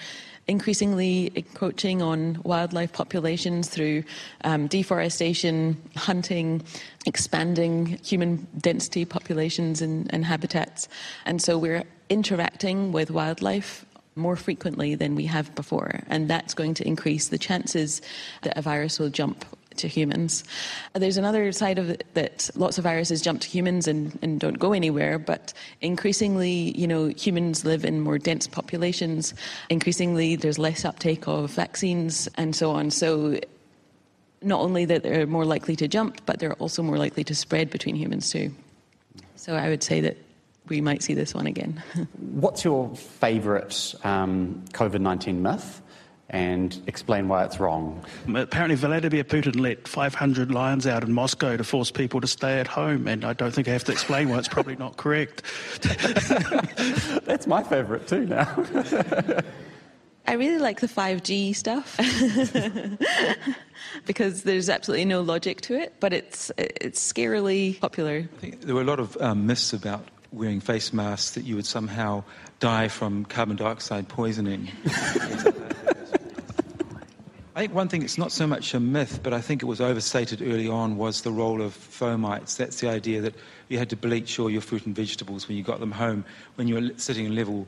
S5: increasingly encroaching on wildlife populations through um, deforestation, hunting, expanding human density populations and, and habitats. And so we're interacting with wildlife more frequently than we have before, and that's going to increase the chances that a virus will jump to humans. There's another side of it that lots of viruses jump to humans and, and don't go anywhere, but increasingly, you know, humans live in more dense populations. Increasingly, there's less uptake of vaccines and so on. So not only that they're more likely to jump, but they're also more likely to spread between humans too. So I would say that we might see this one again.
S2: What's your favourite um, COVID 19 myth? And explain why it's wrong.
S4: Apparently, Vladimir Putin let 500 lions out in Moscow to force people to stay at home, and I don't think I have to explain why it's probably not correct.
S2: That's my favourite too now.
S5: I really like the 5G stuff because there's absolutely no logic to it, but it's it's scarily popular.
S6: there were a lot of um, myths about wearing face masks that you would somehow die from carbon dioxide poisoning. I think one thing it's not so much a myth, but I think it was overstated early on was the role of fomites. That's the idea that you had to bleach all your fruit and vegetables when you got them home when you were sitting in level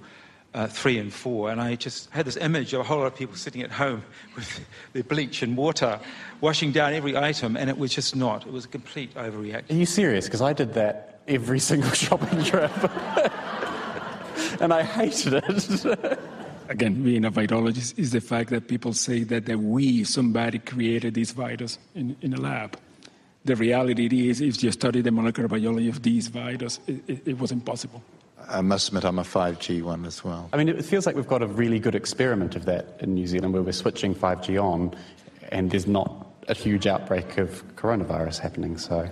S6: uh, three and four. And I just had this image of a whole lot of people sitting at home with their bleach and water, washing down every item, and it was just not. It was a complete overreaction.
S2: Are you serious? Because I did that every single shopping trip. and I hated it.
S7: Again, being a virologist, is the fact that people say that, that we, somebody created this virus in, in a lab. The reality is, if you study the molecular biology of these viruses, it, it, it was impossible.
S8: I must admit, I'm a 5G one as well.
S2: I mean, it feels like we've got a really good experiment of that in New Zealand where we're switching 5G on and there's not a huge outbreak of coronavirus happening. So,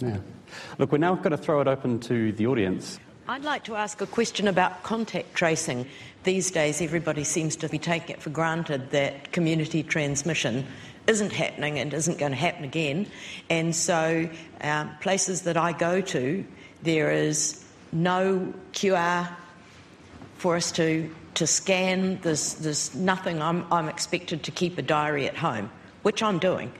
S2: yeah. Look, we're now going to throw it open to the audience.
S9: I'd like to ask a question about contact tracing. These days, everybody seems to be taking it for granted that community transmission isn't happening and isn't going to happen again. And so, um, places that I go to, there is no QR for us to, to scan. There's, there's nothing. I'm, I'm expected to keep a diary at home, which I'm doing.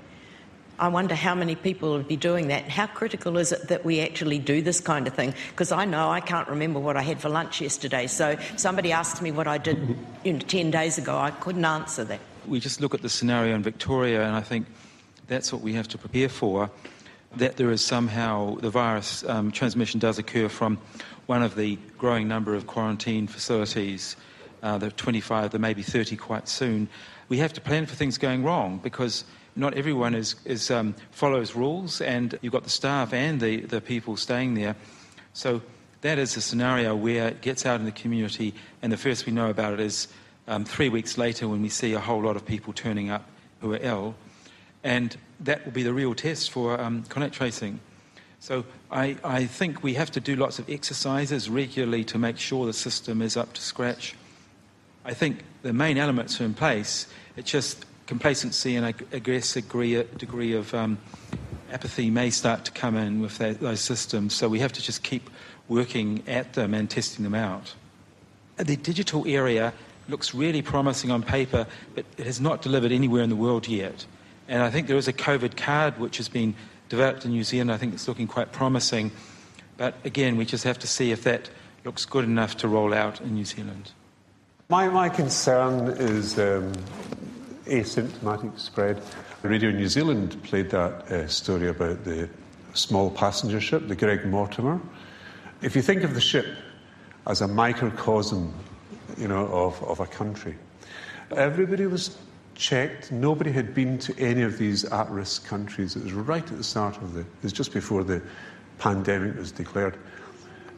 S9: I wonder how many people would be doing that. How critical is it that we actually do this kind of thing? Because I know I can't remember what I had for lunch yesterday. So somebody asked me what I did you know, 10 days ago. I couldn't answer that.
S6: We just look at the scenario in Victoria, and I think that's what we have to prepare for that there is somehow the virus um, transmission does occur from one of the growing number of quarantine facilities, uh, the 25, there may be 30 quite soon. We have to plan for things going wrong because not everyone is, is um, follows rules, and you've got the staff and the, the people staying there. So that is a scenario where it gets out in the community, and the first we know about it is um, three weeks later when we see a whole lot of people turning up who are ill, and that will be the real test for um, contact tracing. So I, I think we have to do lots of exercises regularly to make sure the system is up to scratch. I think the main elements are in place. It's just complacency and I guess a degree, of um, apathy may start to come in with that, those systems. So we have to just keep working at them and testing them out. The digital area looks really promising on paper, but it has not delivered anywhere in the world yet. And I think there is a COVID card which has been developed in New Zealand. I think it's looking quite promising. But again, we just have to see if that looks good enough to roll out in New Zealand.
S10: My, my concern is um, asymptomatic spread. Radio New Zealand played that uh, story about the small passenger ship, the Greg Mortimer. If you think of the ship as a microcosm, you know, of, of a country, everybody was checked. Nobody had been to any of these at-risk countries. It was right at the start of the. It was just before the pandemic was declared,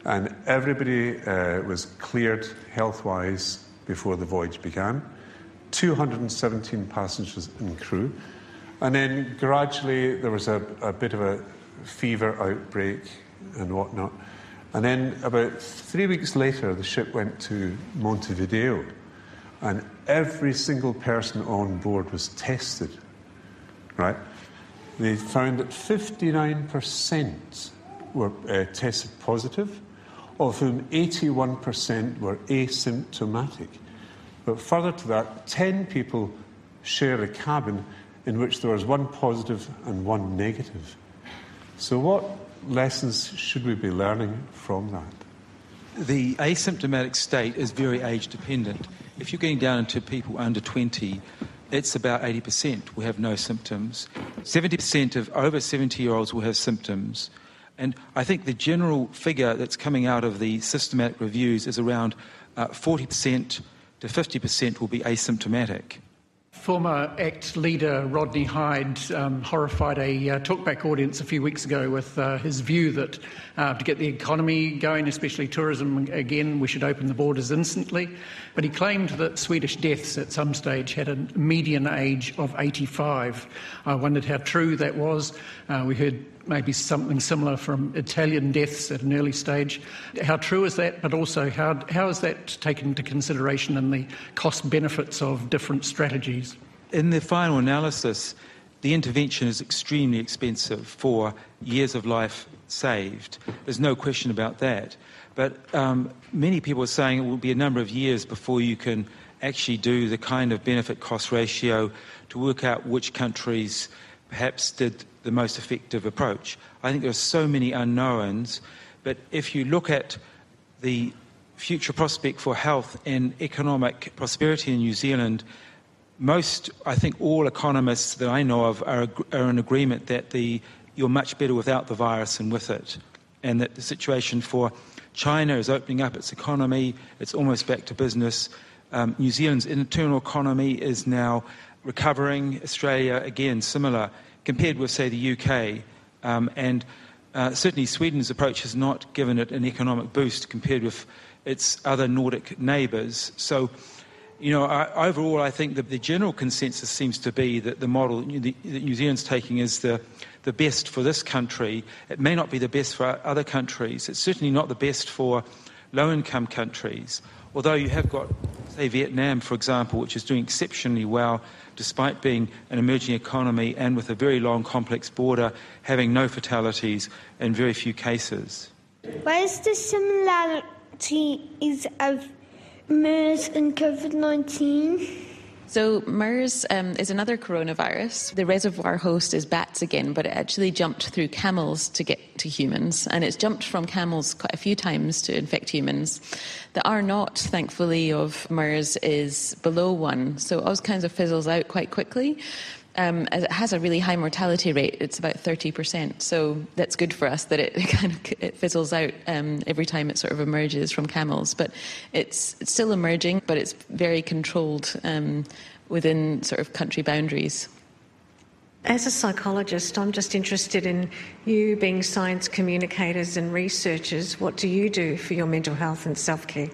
S10: and everybody uh, was cleared health-wise before the voyage began. 217 passengers and crew. And then gradually there was a, a bit of a fever outbreak and whatnot. And then about three weeks later, the ship went to Montevideo, and every single person on board was tested. Right? They found that 59% were uh, tested positive, of whom 81% were asymptomatic. But further to that, 10 people share a cabin in which there was one positive and one negative. So, what lessons should we be learning from that?
S6: The asymptomatic state is very age dependent. If you're getting down into people under 20, it's about 80% will have no symptoms. 70% of over 70 year olds will have symptoms. And I think the general figure that's coming out of the systematic reviews is around uh, 40% to 50% will be asymptomatic.
S11: Former ACT leader Rodney Hide um, horrified a uh, talkback audience a few weeks ago with uh, his view that uh, to get the economy going, especially tourism again, we should open the borders instantly. But he claimed that Swedish deaths at some stage had a median age of 85. I wondered how true that was. Uh, we heard maybe something similar from Italian deaths at an early stage. How true is that? But also, how, how is that taken into consideration in the cost benefits of different strategies?
S6: In the final analysis, the intervention is extremely expensive for years of life saved. There's no question about that. But um, many people are saying it will be a number of years before you can actually do the kind of benefit cost ratio to work out which countries perhaps did the most effective approach. I think there are so many unknowns, but if you look at the future prospect for health and economic prosperity in New Zealand, most, I think all economists that I know of are, are in agreement that the, you're much better without the virus than with it, and that the situation for China is opening up its economy, it's almost back to business. Um, New Zealand's internal economy is now recovering. Australia, again, similar compared with, say, the UK. Um, and uh, certainly Sweden's approach has not given it an economic boost compared with its other Nordic neighbours. So You know, I, overall, I think that the general consensus seems to be that the model that New Zealand's taking is the, the best for this country. It may not be the best for other countries. It's certainly not the best for low income countries. Although you have got, say, Vietnam, for example, which is doing exceptionally well despite being an emerging economy and with a very long, complex border, having no fatalities and very few cases.
S12: What is the similarities of MERS and COVID 19?
S5: So, MERS um, is another coronavirus. The reservoir host is bats again, but it actually jumped through camels to get to humans, and it's jumped from camels quite a few times to infect humans. The R naught, thankfully, of MERS is below one, so it always kind of fizzles out quite quickly. Um, it has a really high mortality rate. It's about 30%. So that's good for us that it kind of it fizzles out um, every time it sort of emerges from camels. But it's, it's still emerging, but it's very controlled um, within sort of country boundaries.
S13: As a psychologist, I'm just interested in you being science communicators and researchers. What do you do for your mental health and self care?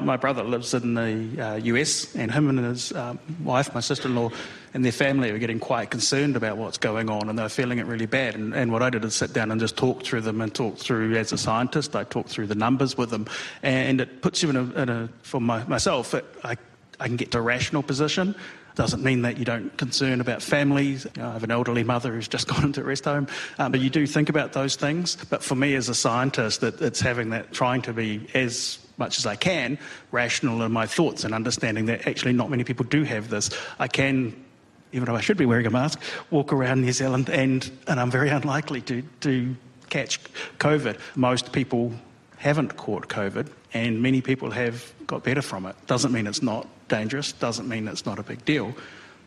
S4: My brother lives in the uh, US, and him and his um, wife, my sister in law, and their family are getting quite concerned about what's going on, and they're feeling it really bad. And, and what I did is sit down and just talk through them and talk through, as a scientist, I talk through the numbers with them, and it puts you in a, in a for my, myself, it, I, I can get to a rational position doesn't mean that you don't concern about families. You know, I have an elderly mother who's just gone into a rest home, um, but you do think about those things. But for me as a scientist, it, it's having that, trying to be as much as I can, rational in my thoughts and understanding that actually not many people do have this. I can, even though I should be wearing a mask, walk around New Zealand and, and I'm very unlikely to, to catch COVID. Most people haven't caught COVID and many people have got better from it. Doesn't mean it's not dangerous, doesn't mean it's not a big deal,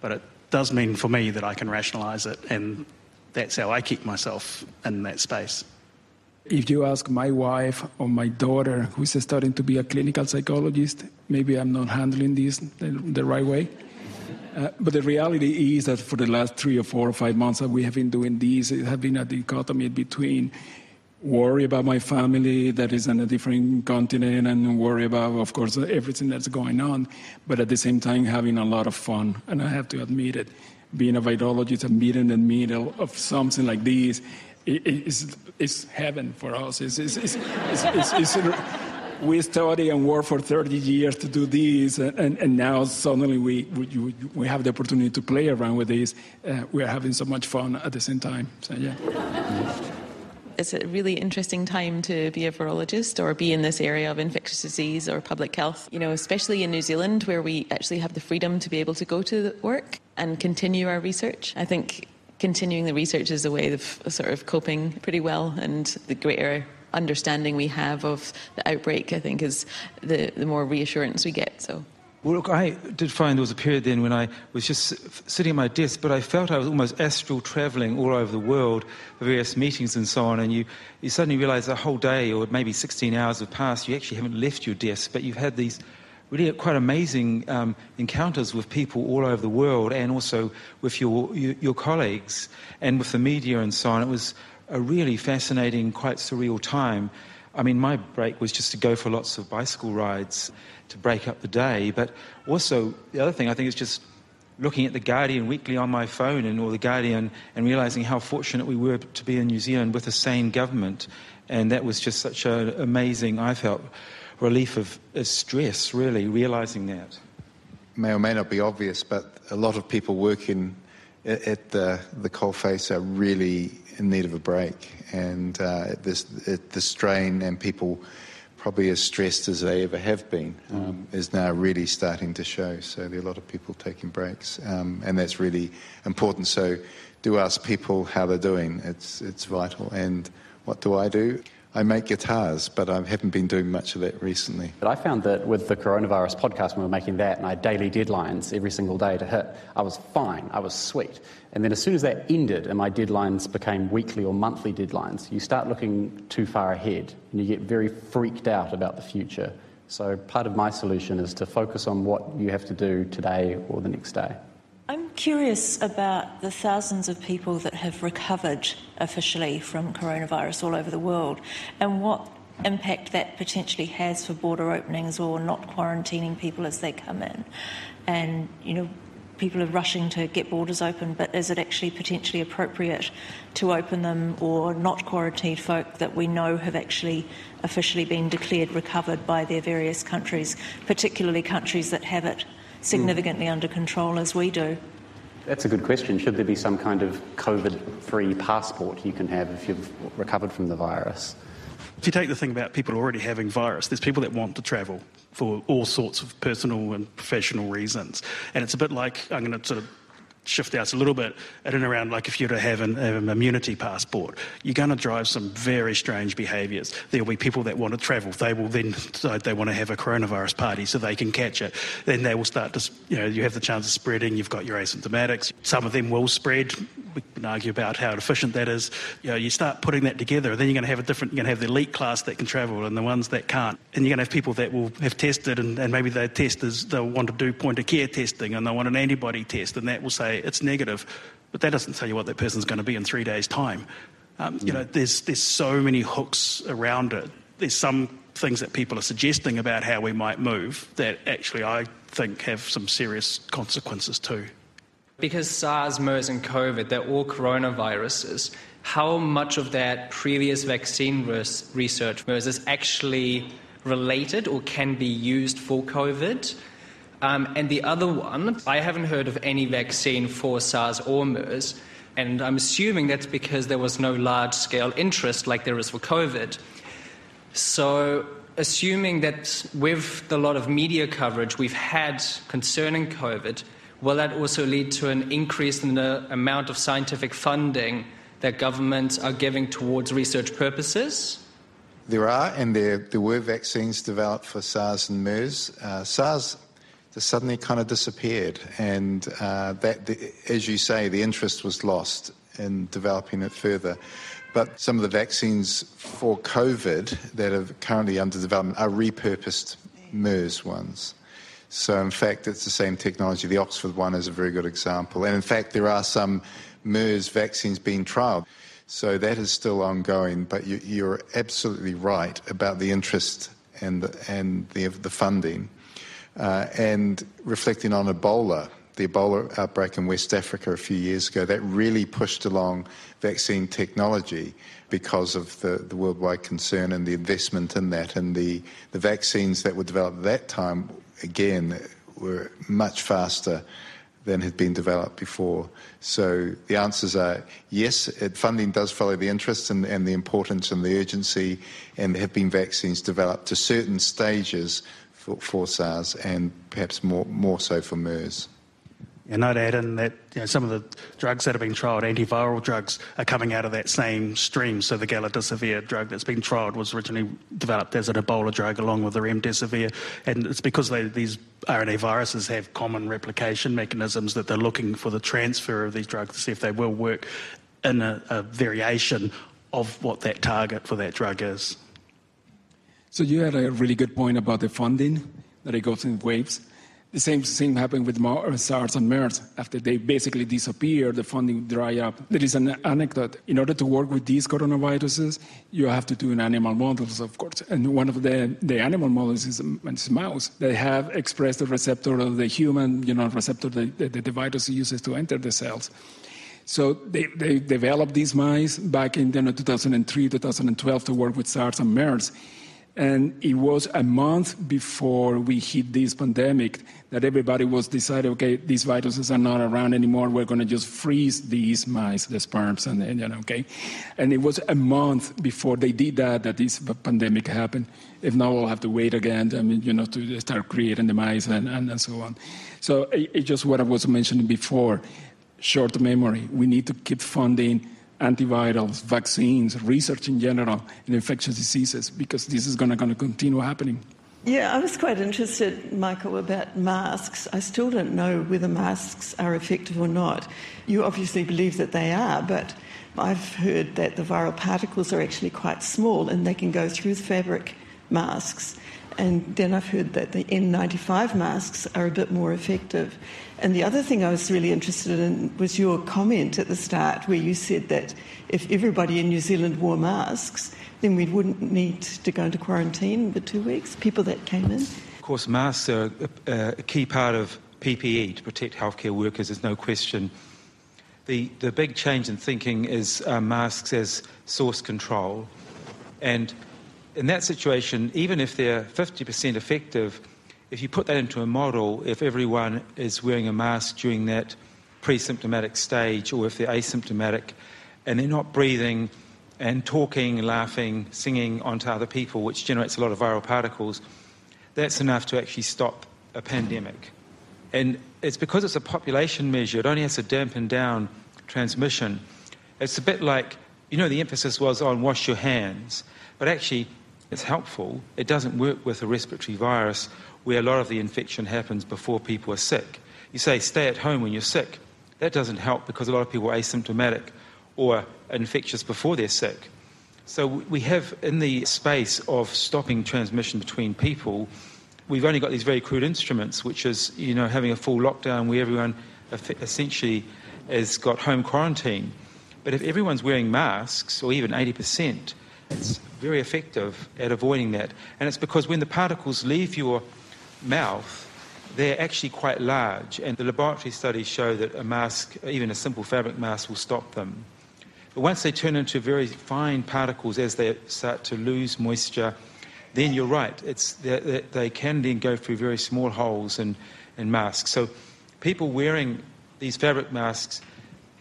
S4: but it does mean for me that I can rationalise it and that's how I keep myself in that space.
S7: If you ask my wife or my daughter, who's starting to be a clinical psychologist, maybe I'm not handling this the, the right way. Uh, but the reality is that for the last three or four or five months that we have been doing this, it has been a dichotomy between worry about my family that is on a different continent and worry about, of course, everything that's going on, but at the same time having a lot of fun. And I have to admit it, being a virologist and being in the middle of something like this is, heaven for us. It's, it's, it's, we study and work for 30 years to do this, and, and now suddenly we, we, we have the opportunity to play around with this. Uh, we're having so much fun at the same time. So, yeah.
S5: It's a really interesting time to be a virologist or be in this area of infectious disease or public health, you know, especially in New Zealand where we actually have the freedom to be able to go to work and continue our research. I think continuing the research is a way of sort of coping pretty well, and the greater understanding we have of the outbreak, I think, is the, the more reassurance we get. So.
S6: Well, look, I did find there was a period then when I was just sitting at my desk, but I felt I was almost astral traveling all over the world for various meetings and so on. And you, you suddenly realize a whole day or maybe 16 hours have passed, you actually haven't left your desk, but you've had these really quite amazing um, encounters with people all over the world and also with your, your, your colleagues and with the media and so on. It was a really fascinating, quite surreal time. I mean, my break was just to go for lots of bicycle rides to break up the day, but also the other thing I think is just looking at the Guardian weekly on my phone and or the Guardian and realizing how fortunate we were to be in New Zealand with a sane government, and that was just such an amazing. I felt relief of, stress, really, realizing that.
S8: May or may not be obvious, but a lot of people working at the, the coalface are really in need of a break. And uh, this, the strain and people probably as stressed as they ever have been um, mm. is now really starting to show. So there are a lot of people taking breaks, um, and that's really important. So do ask people how they're doing. It's, it's vital. And what do I do? I make guitars, but I haven't been doing much of that recently.
S2: But I found that with the coronavirus podcast, when we were making that, and I had daily deadlines every single day to hit, I was fine. I was sweet. And then as soon as that ended and my deadlines became weekly or monthly deadlines, you start looking too far ahead and you get very freaked out about the future. So part of my solution is to focus on what you have to do today or the next day.
S14: Curious about the thousands of people that have recovered officially from coronavirus all over the world and what impact that potentially has for border openings or not quarantining people as they come in. And, you know, people are rushing to get borders open, but is it actually potentially appropriate to open them or not quarantine folk that we know have actually officially been declared recovered by their various countries, particularly countries that have it significantly mm. under control as we do?
S2: That's a good question. Should there be some kind of COVID free passport you can have if you've recovered from the virus?
S4: If you take the thing about people already having virus, there's people that want to travel for all sorts of personal and professional reasons. And it's a bit like, I'm going to sort of shift out a little bit at and around like if you were to have an, an immunity passport, you're going to drive some very strange behaviours. There'll be people that want to travel. They will then decide they want to have a coronavirus party so they can catch it. Then they will start to, you know, you have the chance of spreading. You've got your asymptomatics. Some of them will spread. We can argue about how efficient that is. You know, you start putting that together, then you're going to have a different, you're going to have the elite class that can travel and the ones that can't. And you're going to have people that will have tested and, and maybe their testers, they'll want to do point of care testing and they'll want an antibody test and that will say, it's negative, but that doesn't tell you what that person's going to be in three days' time. Um, you know, there's, there's so many hooks around it. There's some things that people are suggesting about how we might move that actually I think have some serious consequences too.
S15: Because SARS, MERS, and COVID, they're all coronaviruses, how much of that previous vaccine research MERS is actually related or can be used for COVID? Um, and the other one, I haven't heard of any vaccine for SARS or MERS, and I'm assuming that's because there was no large scale interest like there is for COVID. So, assuming that with the lot of media coverage we've had concerning COVID, will that also lead to an increase in the amount of scientific funding that governments are giving towards research purposes?
S8: There are, and there, there were vaccines developed for SARS and MERS. Uh, SARS just suddenly kind of disappeared. And uh, that, the, as you say, the interest was lost in developing it further. But some of the vaccines for COVID that are currently under development are repurposed MERS ones. So, in fact, it's the same technology. The Oxford one is a very good example. And in fact, there are some MERS vaccines being trialled. So, that is still ongoing. But you, are absolutely right about the interest and the, and the, the funding. Uh, and reflecting on Ebola, the Ebola outbreak in West Africa a few years ago, that really pushed along vaccine technology because of the, the worldwide concern and the investment in that. And the, the vaccines that were developed at that time, again, were much faster than had been developed before. So the answers are yes, it, funding does follow the interest and, and, the importance and the urgency, and there have been vaccines developed to certain stages for, for SARS and perhaps more, more so for MERS.
S4: And I'd add in that you know, some of the drugs that have been trialled, antiviral drugs, are coming out of that same stream. So the Galidesivir drug that's been trialled was originally developed as an Ebola drug along with the remdesivir. And it's because they, these RNA viruses have common replication mechanisms that they're looking for the transfer of these drugs to see if they will work in a, a variation of what that target for that drug is.
S7: So you had a really good point about the funding that it goes in waves. The same thing happened with uh, SARS and MERS. After they basically disappeared, the funding dried up. There is an anecdote. In order to work with these coronaviruses, you have to do in animal models, of course. And one of the, the animal models is, is mouse. They have expressed the receptor of the human, you know, receptor that the, the virus uses to enter the cells. So they, they developed these mice back in you know, 2003, 2012 to work with SARS and MERS. And it was a month before we hit this pandemic that everybody was deciding, okay, these viruses are not around anymore. We're going to just freeze these mice, the sperms, and, know, okay. And it was a month before they did that that this pandemic happened. If not, we'll have to wait again. I mean, you know, to start creating the mice and, and, and so on. So it's it just what I was mentioning before. Short memory. We need to keep funding antivirals, vaccines, research in general, and infectious diseases, because this is going to continue happening.
S16: Yeah, I was quite interested, Michael, about masks. I still don't know whether masks are effective or not. You obviously believe that they are, but I've heard that the viral particles are actually quite small and they can go through the fabric masks. And then I've heard that the N95 masks are a bit more effective. And the other thing I was really interested in was your comment at the start, where you said that if everybody in New Zealand wore masks, then we wouldn't need to go into quarantine for two weeks, people that came in.
S6: Of course, masks are a, a key part of PPE to protect healthcare workers, there's no question. The, the big change in thinking is uh, masks as source control. And in that situation, even if they're 50% effective, if you put that into a model, if everyone is wearing a mask during that pre symptomatic stage, or if they're asymptomatic and they're not breathing and talking, laughing, singing onto other people, which generates a lot of viral particles, that's enough to actually stop a pandemic. And it's because it's a population measure, it only has to dampen down transmission. It's a bit like, you know, the emphasis was on wash your hands, but actually, it's helpful. It doesn't work with a respiratory virus where a lot of the infection happens before people are sick. You say stay at home when you're sick. That doesn't help because a lot of people are asymptomatic or infectious before they're sick. So we have in the space of stopping transmission between people, we've only got these very crude instruments, which is you know having a full lockdown where everyone essentially has got home quarantine. But if everyone's wearing masks, or even 80%, it's very effective at avoiding that. And it's because when the particles leave your mouth, they're actually quite large. And the laboratory studies show that a mask, even a simple fabric mask, will stop them. But once they turn into very fine particles as they start to lose moisture, then you're right. It's, they, they can then go through very small holes in, in masks. So people wearing these fabric masks,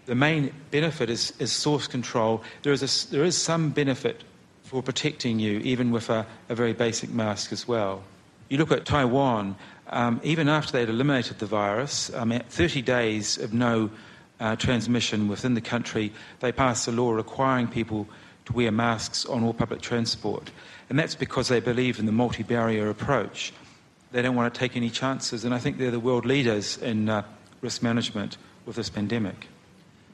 S6: the main benefit is, is source control. There is, a, there is some benefit for protecting you, even with a, a very basic mask as well. You look at Taiwan, um, even after they'd eliminated the virus, um, 30 days of no uh, transmission within the country, they passed a law requiring people to wear masks on all public transport. And that's because they believe in the multi barrier approach. They don't want to take any chances, and I think they're the world leaders in uh, risk management with this pandemic.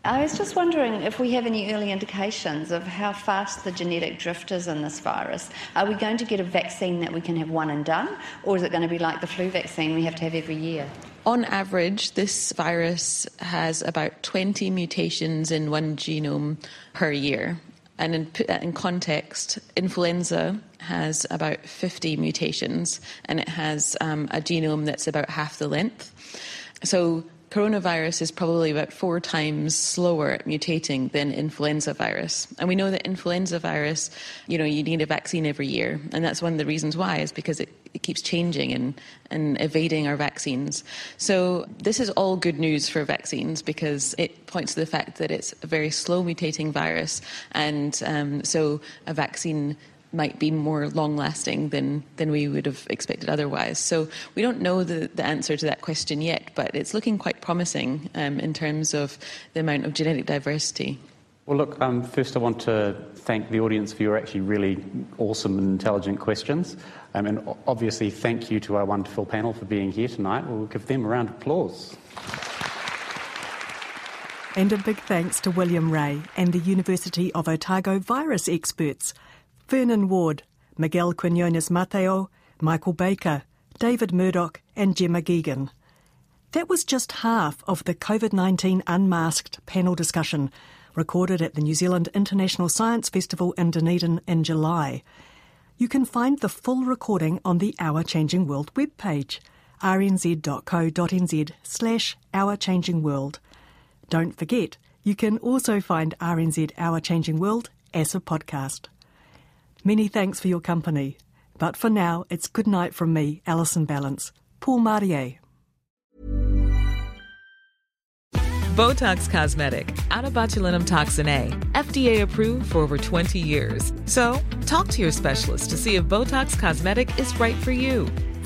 S17: I was just wondering if we have any early indications of how fast the genetic drift is in this virus. Are we going to get a vaccine that we can have one and done, or is it going to be like the flu vaccine we have to have every year?
S5: On average, this virus has about 20 mutations in one genome per year. And in, put that in context, influenza has about 50 mutations and it has um, a genome that's about half the length. So coronavirus is probably about four times slower at mutating than influenza virus. And we know that influenza virus, you know, you need a vaccine every year. And that's one of the reasons why, is because it, it keeps changing and, and evading our vaccines. So this is all good news for vaccines because it points to the fact that it's a very slow mutating virus. And um, so a vaccine might be more long lasting than, than we would have expected otherwise. So we don't know the, the answer to that question yet, but it's looking quite promising um, in terms of the amount of genetic diversity.
S2: Well, look, um, first I want to thank the audience for your actually really awesome and intelligent questions. Um, and obviously, thank you to our wonderful panel for being here tonight. We'll give them a round of applause.
S3: And a big thanks to William Ray and the University of Otago virus experts. Vernon Ward, Miguel Quinones Mateu, Michael Baker, David Murdoch, and Gemma Geoghegan. That was just half of the COVID 19 unmasked panel discussion recorded at the New Zealand International Science Festival in Dunedin in July. You can find the full recording on the Our Changing World webpage, rnz.co.nz slash Our Changing World. Don't forget, you can also find RNZ Our Changing World as a podcast. Many thanks for your company. But for now, it's good night from me, Alison Ballance. Paul Marier.
S18: Botox Cosmetic, out of botulinum toxin A, FDA approved for over 20 years. So, talk to your specialist to see if Botox Cosmetic is right for you.